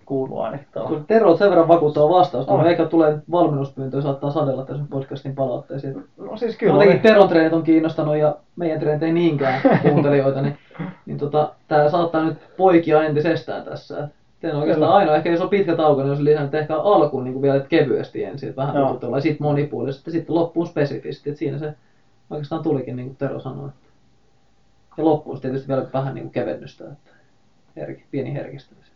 Speaker 3: kuuluu ainakin.
Speaker 4: Kun Tero on sen verran vakuuttava vastaus, niin eikä tulee valmennuspyyntöä, saattaa sadella tässä podcastin palautteisiin.
Speaker 3: No siis kyllä.
Speaker 4: Muutenkin
Speaker 3: oli-
Speaker 4: Teron treenit on kiinnostanut ja meidän treenit ei niinkään kuuntelijoita, niin, niin tota, tää saattaa nyt poikia entisestään tässä. Teillä on oikeastaan
Speaker 3: Kyllä.
Speaker 4: ainoa, ehkä jos on pitkä tauko, niin olisi lisännyt ehkä alkuun niin kuin vielä kevyesti ensin, että vähän ja sitten monipuolisesti, sitten loppuun spesifisti, että siinä se oikeastaan tulikin, niin kuin Tero sanoi. Että. Ja loppuun sitten tietysti vielä vähän niin kuin kevennystä, että herki, pieni herkistymys.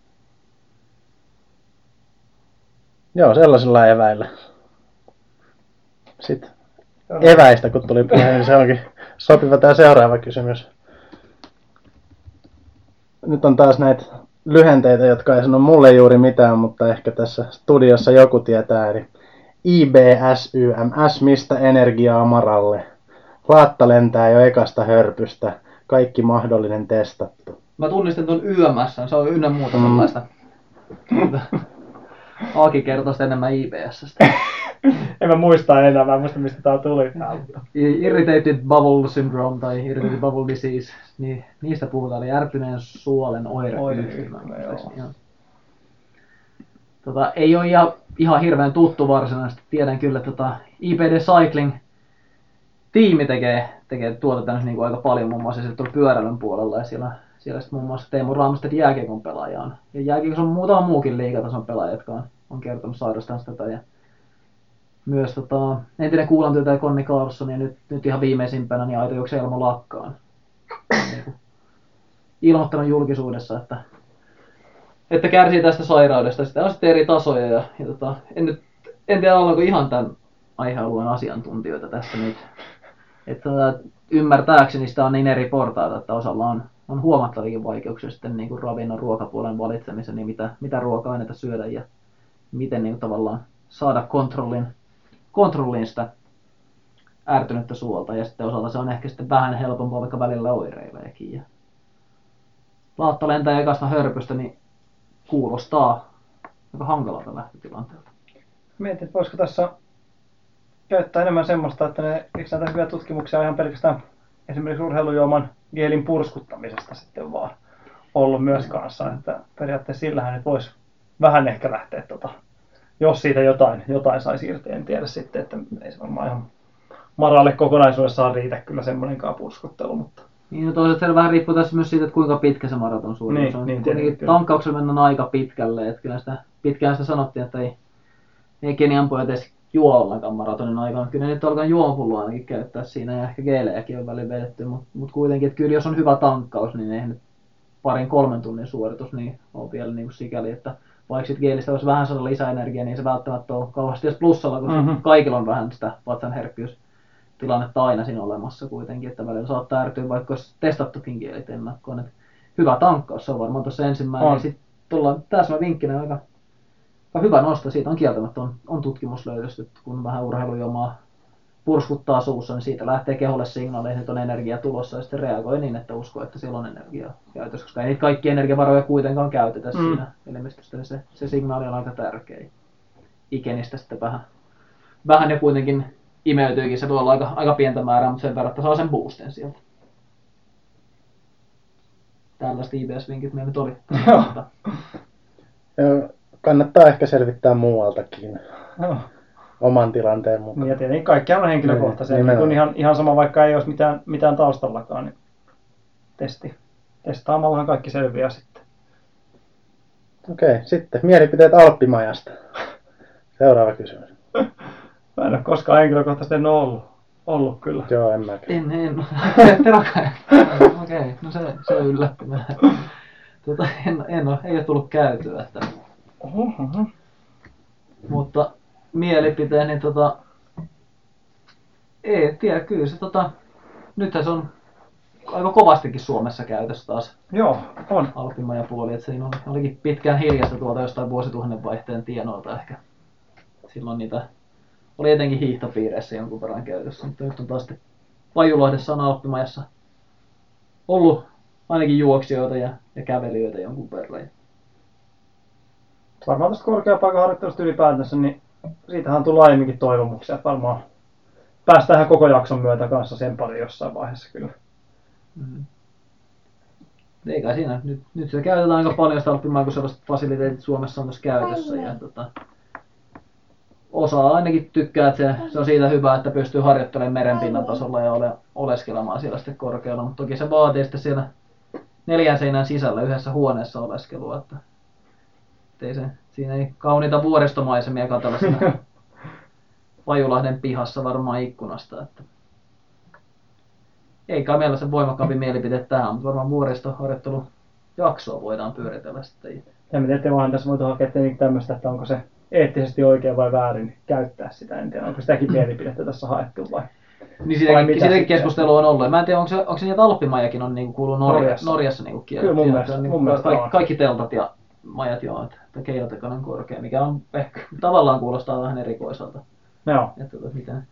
Speaker 5: Joo, sellaisilla eväillä. Sitten
Speaker 3: Joo.
Speaker 5: eväistä kun tuli puhe, niin se onkin sopiva tämä seuraava kysymys. Nyt on taas näitä lyhenteitä, jotka ei sano mulle juuri mitään, mutta ehkä tässä studiossa joku tietää. Eli IBSYMS, mistä energiaa Maralle. Laatta lentää jo ekasta hörpystä. Kaikki mahdollinen testattu.
Speaker 4: Mä tunnistin tuon YMS, se on ynnä muuta
Speaker 5: Mm.
Speaker 4: sellaista. Aaki kertoo sitten enemmän IBSstä.
Speaker 3: En mä muista enää, mä en muista mistä tää tuli.
Speaker 4: Irritated Bubble Syndrome tai Irritated Bubble Disease, niin niistä puhutaan, eli ärtyneen suolen oireyhtymä.
Speaker 3: Joo.
Speaker 4: joo. Tota, ei ole ihan, ihan hirveän tuttu varsinaisesti. Tiedän kyllä, että tota, IPD Cycling tiimi tekee, tekee tuota tämmöistä niin aika paljon muun muassa pyöräilyn puolella ja siellä, siellä sitten muun muassa Teemu Raamstedt jääkiekon pelaaja on. Ja jääkiekossa on muutama muukin liigatason pelaaja, jotka on, on kertonut sairastansa tätä. Ja myös tota, entinen kuulantyötäjä Konni Carlson ja nyt, nyt ihan viimeisimpänä niin Aito Juokse Elmo Lakkaan. Niin kuin ilmoittanut julkisuudessa, että, että kärsii tästä sairaudesta. Sitä on sitten eri tasoja ja, ja tota, en, nyt, en tiedä ollaanko ihan tämän aihealueen asiantuntijoita tässä nyt. Että tota, ymmärtääkseni sitä on niin eri portaita, että osalla on, on huomattavikin vaikeuksia sitten niin kuin ravinnon ruokapuolen valitsemisen, niin mitä, mitä ruoka-aineita syödä ja miten niin tavallaan saada kontrollin, kontrolliin sitä ärtynyttä suolta. Ja sitten osalta se on ehkä sitten vähän helpompaa vaikka välillä oireileekin. Ja laatta lentää ekasta hörpystä, niin kuulostaa aika hankalalta lähtötilanteelta.
Speaker 3: Mietin, voisiko tässä käyttää enemmän semmoista, että ne, eikö näitä hyviä tutkimuksia ihan pelkästään esimerkiksi urheilujuoman geelin purskuttamisesta sitten vaan ollut myös kanssa, että periaatteessa sillähän nyt voisi vähän ehkä lähteä tota, jos siitä jotain, jotain saisi irti, en tiedä sitten, että ei se varmaan ihan Maralle kokonaisuudessaan riitä kyllä semmoinenkaan purskuttelu, mutta
Speaker 4: Niin, no toisaalta se vähän riippuu tässä myös siitä, että kuinka pitkä se maraton suoritus
Speaker 3: Niin,
Speaker 4: on.
Speaker 3: niin,
Speaker 4: Kuitenkin tankkauksella mennään aika pitkälle, että kyllä sitä pitkään sitä sanottiin, että ei, ei Kenian pojat edes juo ollenkaan maratonin aikana. Kyllä ne nyt alkaa juomapullua ainakin käyttää siinä ja ehkä geelejäkin on väliin vedetty, mutta mut kuitenkin, että kyllä jos on hyvä tankkaus, niin eihän nyt parin kolmen tunnin suoritus niin on vielä niin kuin sikäli, että vaikka sit geelistä olisi vähän saada lisäenergiaa, niin ei se välttämättä ole kauheasti edes plussalla, koska
Speaker 3: Mhm.
Speaker 4: mm-hmm. kaikilla on vähän sitä vatsan herkkyys tilannetta aina siinä olemassa kuitenkin, että välillä saattaa ärtyä, vaikka olisi testattukin kielit ennakkoon. Että hyvä tankkaus, se on varmaan tuossa ensimmäinen.
Speaker 3: On.
Speaker 4: Sitten tullaan täsmä vinkkinä aika, aika hyvä nosto, siitä on kieltämättä on, on tutkimus löydösty, että kun vähän urheilujomaa purskuttaa suussa, niin siitä lähtee keholle signaaleja, että on energia tulossa ja sitten reagoi niin, että uskoo, että siellä on energiaa käytössä, koska ei niitä kaikki energiavaroja kuitenkaan käytetä
Speaker 3: Mm.
Speaker 4: siinä elimistöstä, niin se, se signaali on aika tärkeä. Ikenistä sitten vähän, vähän ja kuitenkin imeytyykin, se voi olla aika, aika pientä määrää, mutta sen verran, että saa sen boosten sieltä. Tällaiset IBS-vinkit meillä nyt oli.
Speaker 3: Joo.
Speaker 5: Kannattaa ehkä selvittää muualtakin
Speaker 3: no,
Speaker 5: oman tilanteen mukaan.
Speaker 3: niin ja tietenkin kaikkihan on henkilökohtaisia,
Speaker 5: Niin,
Speaker 3: niin, kun ihan, ihan sama vaikka ei olisi mitään, mitään taustallakaan, niin testi. Testaamallahan kaikki selviää sitten.
Speaker 5: Okei, sitten mielipiteet Alppimajasta. Seuraava kysymys.
Speaker 3: Mä en ole koskaan henkilökohtaisesti en ole ollut, ollut kyllä.
Speaker 5: Joo, en mäkään.
Speaker 4: En, en. Terokai. Okei, okay, no se, se yllätti mä. Tota, en, en ole, ei ole tullut käytyä. Että, Mutta mielipiteen, niin tota, ei tiedä, kyllä se tota, nythän se on aika kovastikin Suomessa käytössä taas
Speaker 3: Joo, on.
Speaker 4: Alpimaja puoli, että siinä oli, olikin pitkään hiljasta tuolta jostain vuosituhannen vaihteen tienoilta ehkä. Silloin niitä oli etenkin hiihtopiireissä jonkun verran käytössä, mutta nyt on taas sitten Pajulahdessa on Alppimajassa ollut ainakin juoksijoita ja, ja kävelijöitä jonkun verran.
Speaker 3: Varmaan tästä korkeapaikan harjoittelusta ylipäätänsä, niin siitähän on tullut aiemminkin toivomuksia. Että varmaan päästään koko jakson myötä kanssa sen pari jossain vaiheessa kyllä.
Speaker 4: Mm. Ei kai siinä. Nyt, nyt se käytetään aika paljon sitä sellaiset fasiliteetit Suomessa on tässä käytössä. Ja, tota, osa ainakin tykkää, että se, se on siitä hyvä, että pystyy harjoittelemaan merenpinnan tasolla ja ole, oleskelemaan siellä sitten korkealla. Mutta toki se vaatii sitten siellä neljän seinän sisällä yhdessä huoneessa oleskelua. Että, ei se, siinä ei kauniita vuoristomaisemia katsella siinä Pajulahden pihassa varmaan ikkunasta. Että ei kai meillä se voimakkaampi mielipide tähän, mutta varmaan vuoristoharjoittelu jaksoa voidaan pyöritellä sitten.
Speaker 3: Ja mä tiedän, vaan tässä voitu hakea tämmöistä, että onko se eettisesti oikein vai väärin käyttää sitä. En tiedä, onko sitäkin mielipidettä tässä haettu vai...
Speaker 4: Niin siitäkin, siitäkin keskustelu on ollut. Mä en tiedä, onko se, onko se niitä Alppimajakin on niin kuuluu Norja, Norjassa, Norjassa niin kielletty.
Speaker 3: Kyllä mun mielestä,
Speaker 4: niin
Speaker 3: mun mielestä
Speaker 4: kaikki, kaikki, teltat ja majat joo, että, että keilotekainen korkea, mikä on ehkä tavallaan kuulostaa vähän erikoiselta.
Speaker 3: Joo.
Speaker 4: Että tota, miten,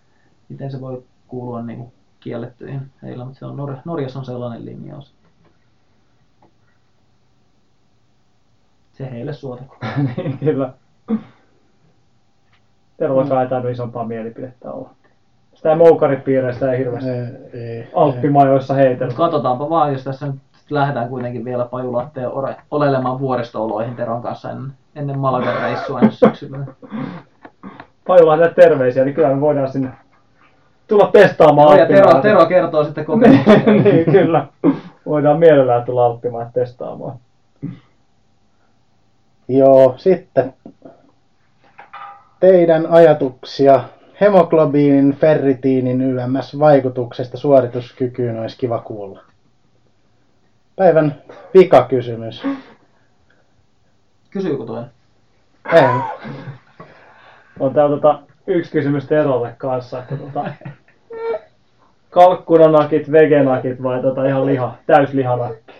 Speaker 4: miten se voi kuulua niin kuin kiellettyihin heillä, mutta se on Nor- Norjassa on sellainen linjaus. Se heille suotakoon.
Speaker 3: niin, kyllä. Terolla kai tainnut isompaa mielipidettä olla. Sitä ei moukaripiireistä ei hirveästi
Speaker 5: Ei, ei,
Speaker 3: Alppimajoissa heitellä.
Speaker 4: Mut katsotaanpa vaan, jos tässä nyt lähdetään kuitenkin vielä Pajulahteen ore- olelemaan vuoristo-oloihin Teron kanssa ennen, ennen Malagan reissua ensi syksyllä.
Speaker 3: Pajulahdelle terveisiä, niin kyllä me voidaan sinne tulla testaamaan
Speaker 4: Joo, ja Tero. Tero kertoo sitten kokemuksia.
Speaker 3: niin, kyllä. Voidaan mielellään tulla Alppimaat testaamaan.
Speaker 5: Joo, sitten teidän ajatuksia hemoglobiinin, ferritiinin YMS vaikutuksesta suorituskykyyn olisi kiva kuulla. Päivän pikakysymys.
Speaker 4: Kysyykö toinen?
Speaker 5: Ei.
Speaker 3: On täällä tota, yksi kysymys Terolle kanssa, että tota, kalkkunanakit, vegenakit vai tota ihan liha, täyslihanakki?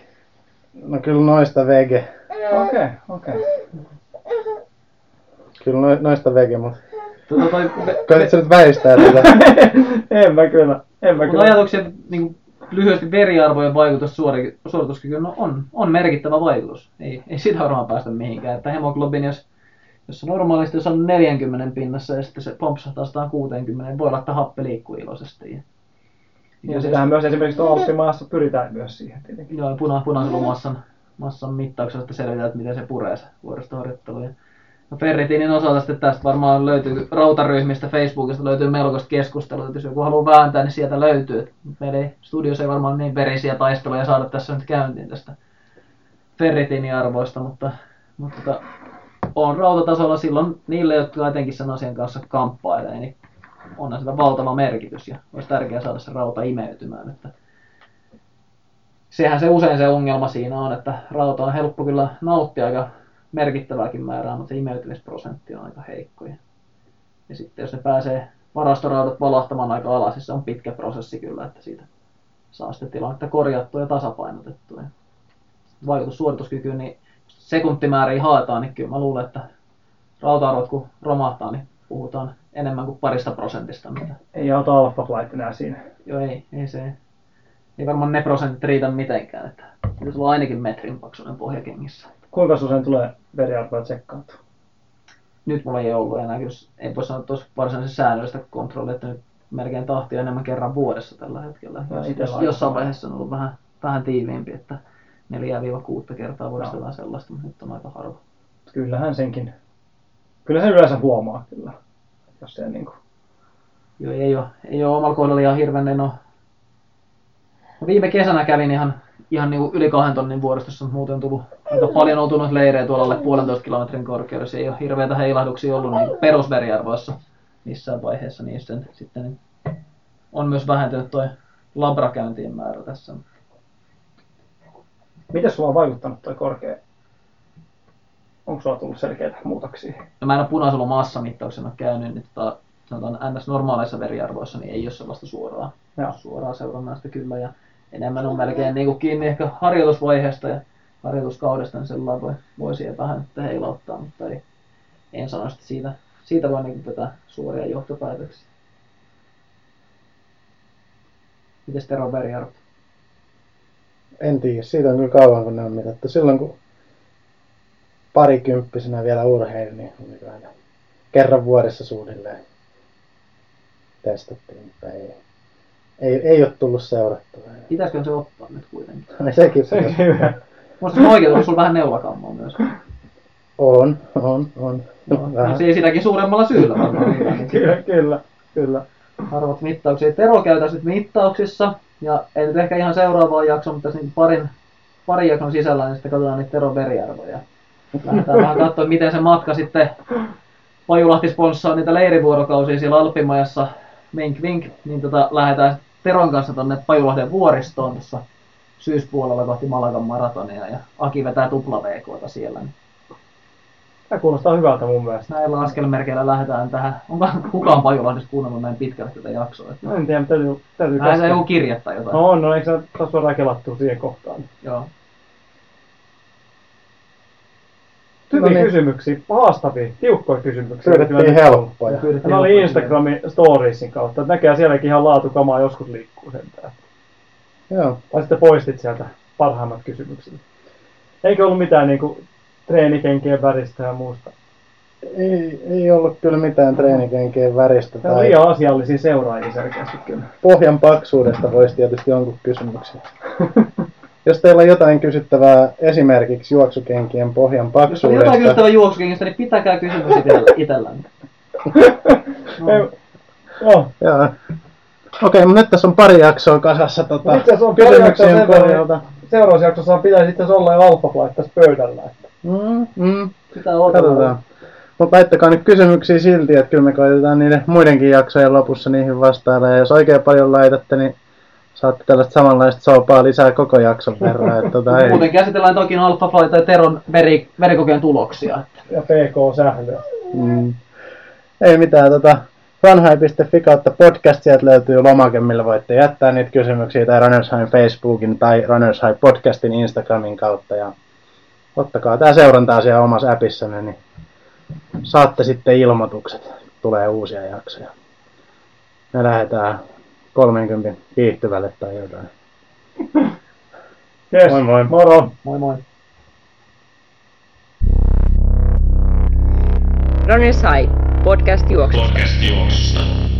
Speaker 5: No kyllä noista vege.
Speaker 3: Okei, okay, okei. Okay.
Speaker 5: Kyllä no, noista vege, mutta
Speaker 4: Tota toi,
Speaker 5: koetit sä nyt väistää tätä?
Speaker 3: en mä kyllä, en mä
Speaker 4: mun
Speaker 3: kyllä.
Speaker 4: ajatuksia, niin lyhyesti veriarvojen vaikutus suori, suorituskykyyn no on, on merkittävä vaikutus. Ei, ei sitä varmaan päästä mihinkään. Että hemoglobiini, jos, jos normaalisti jos on 40 pinnassa ja sitten se pompsahtaa 160, niin voi olla, että happi liikkuu iloisesti. Ja,
Speaker 3: Ja sitähän myös esimerkiksi tuolla Alppimaassa pyritään myös siihen tietenkin.
Speaker 4: Joo, puna, punaisella massan, massan mittauksesta selvitetään, että miten se puree se vuoristoharjoittelu. Ja no ferritiinin osalta sitten tästä varmaan löytyy rautaryhmistä, Facebookista löytyy melkoista keskustelua, että jos joku haluaa vääntää, niin sieltä löytyy. Meillä ei, studiossa ei varmaan niin verisiä taisteluja saada tässä nyt käyntiin tästä ferritiiniarvoista, mutta, mutta tota, on rautatasolla silloin niille, jotka etenkin sen asian kanssa kamppailee, niin onhan sillä valtava merkitys ja olisi tärkeää saada se rauta imeytymään. Että sehän se usein se ongelma siinä on, että rauta on helppo kyllä nauttia aika merkittävääkin määrää, mutta se imeytymisprosentti on aika heikko. Ja, sitten jos ne pääsee varastoraudat valahtamaan aika alas, niin se on pitkä prosessi kyllä, että siitä saa sitten tilannetta korjattua ja tasapainotettua. Ja vaikutus suorituskykyyn, niin sekuntimääriä haetaan, niin kyllä mä luulen, että rauta-arvot kun romahtaa, niin puhutaan enemmän kuin parista prosentista. Mitä.
Speaker 3: Ei auta Alpha Flight enää siinä.
Speaker 4: Joo, ei, ei se. Ei varmaan ne prosentit riitä mitenkään, että pitäisi olla ainakin metrin paksuinen pohjakengissä.
Speaker 3: Kuinka usein tulee veriarvoja tsekkaantua?
Speaker 4: Nyt mulla ei ollut enää, jos ei voi sanoa, että olisi varsinaisesti säännöllistä kontrollia, että nyt melkein tahtia enemmän kerran vuodessa tällä hetkellä.
Speaker 3: No,
Speaker 4: Jos, jos, jossain vaiheessa on ollut vähän, vähän tiiviimpi, että 4-6 kertaa vuodessa jotain sellaista, mutta nyt on aika harva.
Speaker 3: Kyllähän senkin. Kyllä sen yleensä huomaa kyllä. Jos se niinku...
Speaker 4: Joo, ei ole, ei ole omalla kohdalla ihan hirveän, en ole. No viime kesänä kävin ihan, ihan niin yli kahden tonnin vuoristossa, mutta muuten on tullut aika paljon on tullut leirejä tuolla alle puolentoista kilometrin korkeudessa. Ei ole hirveitä heilahduksia ollut niin perusveriarvoissa missään vaiheessa, niin sitten, sitten niin on myös vähentynyt toi labrakäyntien määrä tässä.
Speaker 3: Miten sulla on vaikuttanut toi korkea onko sulla tullut selkeitä muutoksia?
Speaker 4: No mä en ole punaisolun massamittauksena käynyt, niin tota, sanotaan ns. normaaleissa veriarvoissa, niin ei ole sellaista suoraa,
Speaker 3: Joo.
Speaker 4: suoraa seurannasta kyllä. Ja enemmän on melkein niin kuin kiinni ehkä harjoitusvaiheesta ja harjoituskaudesta, niin sellainen voi, voi siihen vähän että heilauttaa, mutta ei, en sano, että siitä, siitä voi niin vetää suoria johtopäätöksiä. Mites Tero veriarvot?
Speaker 5: En tiedä, siitä on kyllä kauan kun ne on mitattu. Silloin kun parikymppisenä vielä urheilin, niin oli aina kerran vuodessa suunnilleen testattiin, mutta ei, ei, ei ole tullut seurattua.
Speaker 4: Pitäisikö se ottaa nyt kuitenkin?
Speaker 5: Ai sekin
Speaker 3: Se
Speaker 5: pitäisi.
Speaker 3: hyvä.
Speaker 4: Musta se oikein, onko sulla vähän neulakammoa myös?
Speaker 5: On, on, on.
Speaker 4: No,
Speaker 5: Vähän.
Speaker 4: se ei sitäkin suuremmalla syyllä varmaan.
Speaker 3: kyllä, kyllä, kyllä.
Speaker 4: Arvot mittauksia. Tero käytäisi nyt mittauksissa. Ja ei nyt ehkä ihan seuraavaa jaksoa, mutta tässä niin parin, parin jakson sisällä, niin sitten katsotaan niitä Teron veriarvoja. Lähdetään vähän katsoa, miten se matka sitten Pajulahti sponssaa niitä leirivuorokausia siellä Alppimajassa. Vink vink. Niin tota, lähdetään Teron kanssa tonne Pajulahden vuoristoon tuossa syyspuolella kohti Malagan maratonia. Ja Aki vetää tupla VKta siellä. Niin
Speaker 3: Tämä kuulostaa hyvältä mun mielestä.
Speaker 4: näillä askelmerkeillä lähdetään tähän. Onko kukaan Pajulahdessa kuunnellut näin pitkälle tätä jaksoa? Että...
Speaker 3: En tiedä, täytyy, täytyy katsoa.
Speaker 4: joku kirja tai jotain.
Speaker 3: No on, no eikö se taas suoraan kelattu siihen kohtaan?
Speaker 4: Joo.
Speaker 3: Hyviä
Speaker 5: No niin.
Speaker 3: kysymyksiä, haastavia, tiukkoja kysymyksiä.
Speaker 5: Pyydettiin helppoja.
Speaker 4: Pyydettiin
Speaker 3: Nämä oli Instagramin storiesin kautta. että Näkee sielläkin ihan laatukamaa joskus liikkuu sentään.
Speaker 5: Joo.
Speaker 3: Tai sitten poistit sieltä parhaimmat kysymykset. Eikö ollut mitään niinku treenikenkien väristä ja muusta?
Speaker 5: Ei, ei ollut kyllä mitään treenikenkien väristä
Speaker 3: Tämä on
Speaker 5: tai
Speaker 3: liian asiallisia seuraajia selkeästi kyllä.
Speaker 5: pohjan paksuudesta voisi tietysti jonkun kysymyksen. Jos teillä on jotain kysyttävää esimerkiksi juoksukenkien pohjan
Speaker 4: Jos on jotain
Speaker 5: paksuudesta,
Speaker 4: kysyttävää juoksukengistä, niin pitäkää kysymys itellä- itsellänne.
Speaker 3: Ei-
Speaker 4: No.
Speaker 3: Joo.
Speaker 5: Joo. Okei, mutta nyt tässä on pari jaksoa kasassa tota,
Speaker 3: Itse asiassa on
Speaker 5: kysymyksien pohjalta.
Speaker 3: Seuraavassa jaksossa pitäisi itse asiassa olla jo alfa laittaisi pöydällä. Että
Speaker 5: Mm, mm,
Speaker 4: Sitä
Speaker 5: katsotaan. Mutta laittakaa nyt kysymyksiä silti, että kyllä me koitetaan niiden muidenkin jaksojen lopussa niihin vastailla. Ja jos oikein paljon laitatte, niin saatte tällaista samanlaista soopaa lisää koko jakson verran. Että tota, ei.
Speaker 4: Muuten käsitellään toki Alpha Flight ja Teron veri, verikokeen tuloksia.
Speaker 3: ja PK-sählyä.
Speaker 5: Mm. Ei mitään, tota, runhigh.fi kautta podcast, sieltä löytyy lomake, millä voitte jättää niitä kysymyksiä tai Runners High Facebookin tai Runners High podcastin Instagramin kautta ja ottakaa tämä seuranta siellä omassa appissanne, niin saatte sitten ilmoitukset, tulee uusia jaksoja. Me lähdetään 30 viihtyvälle tai jotain.
Speaker 3: Yes.
Speaker 5: Moi moi.
Speaker 3: Moro.
Speaker 4: Moi moi.
Speaker 1: Runners High, podcast juoksusta.
Speaker 2: Podcast juoksusta.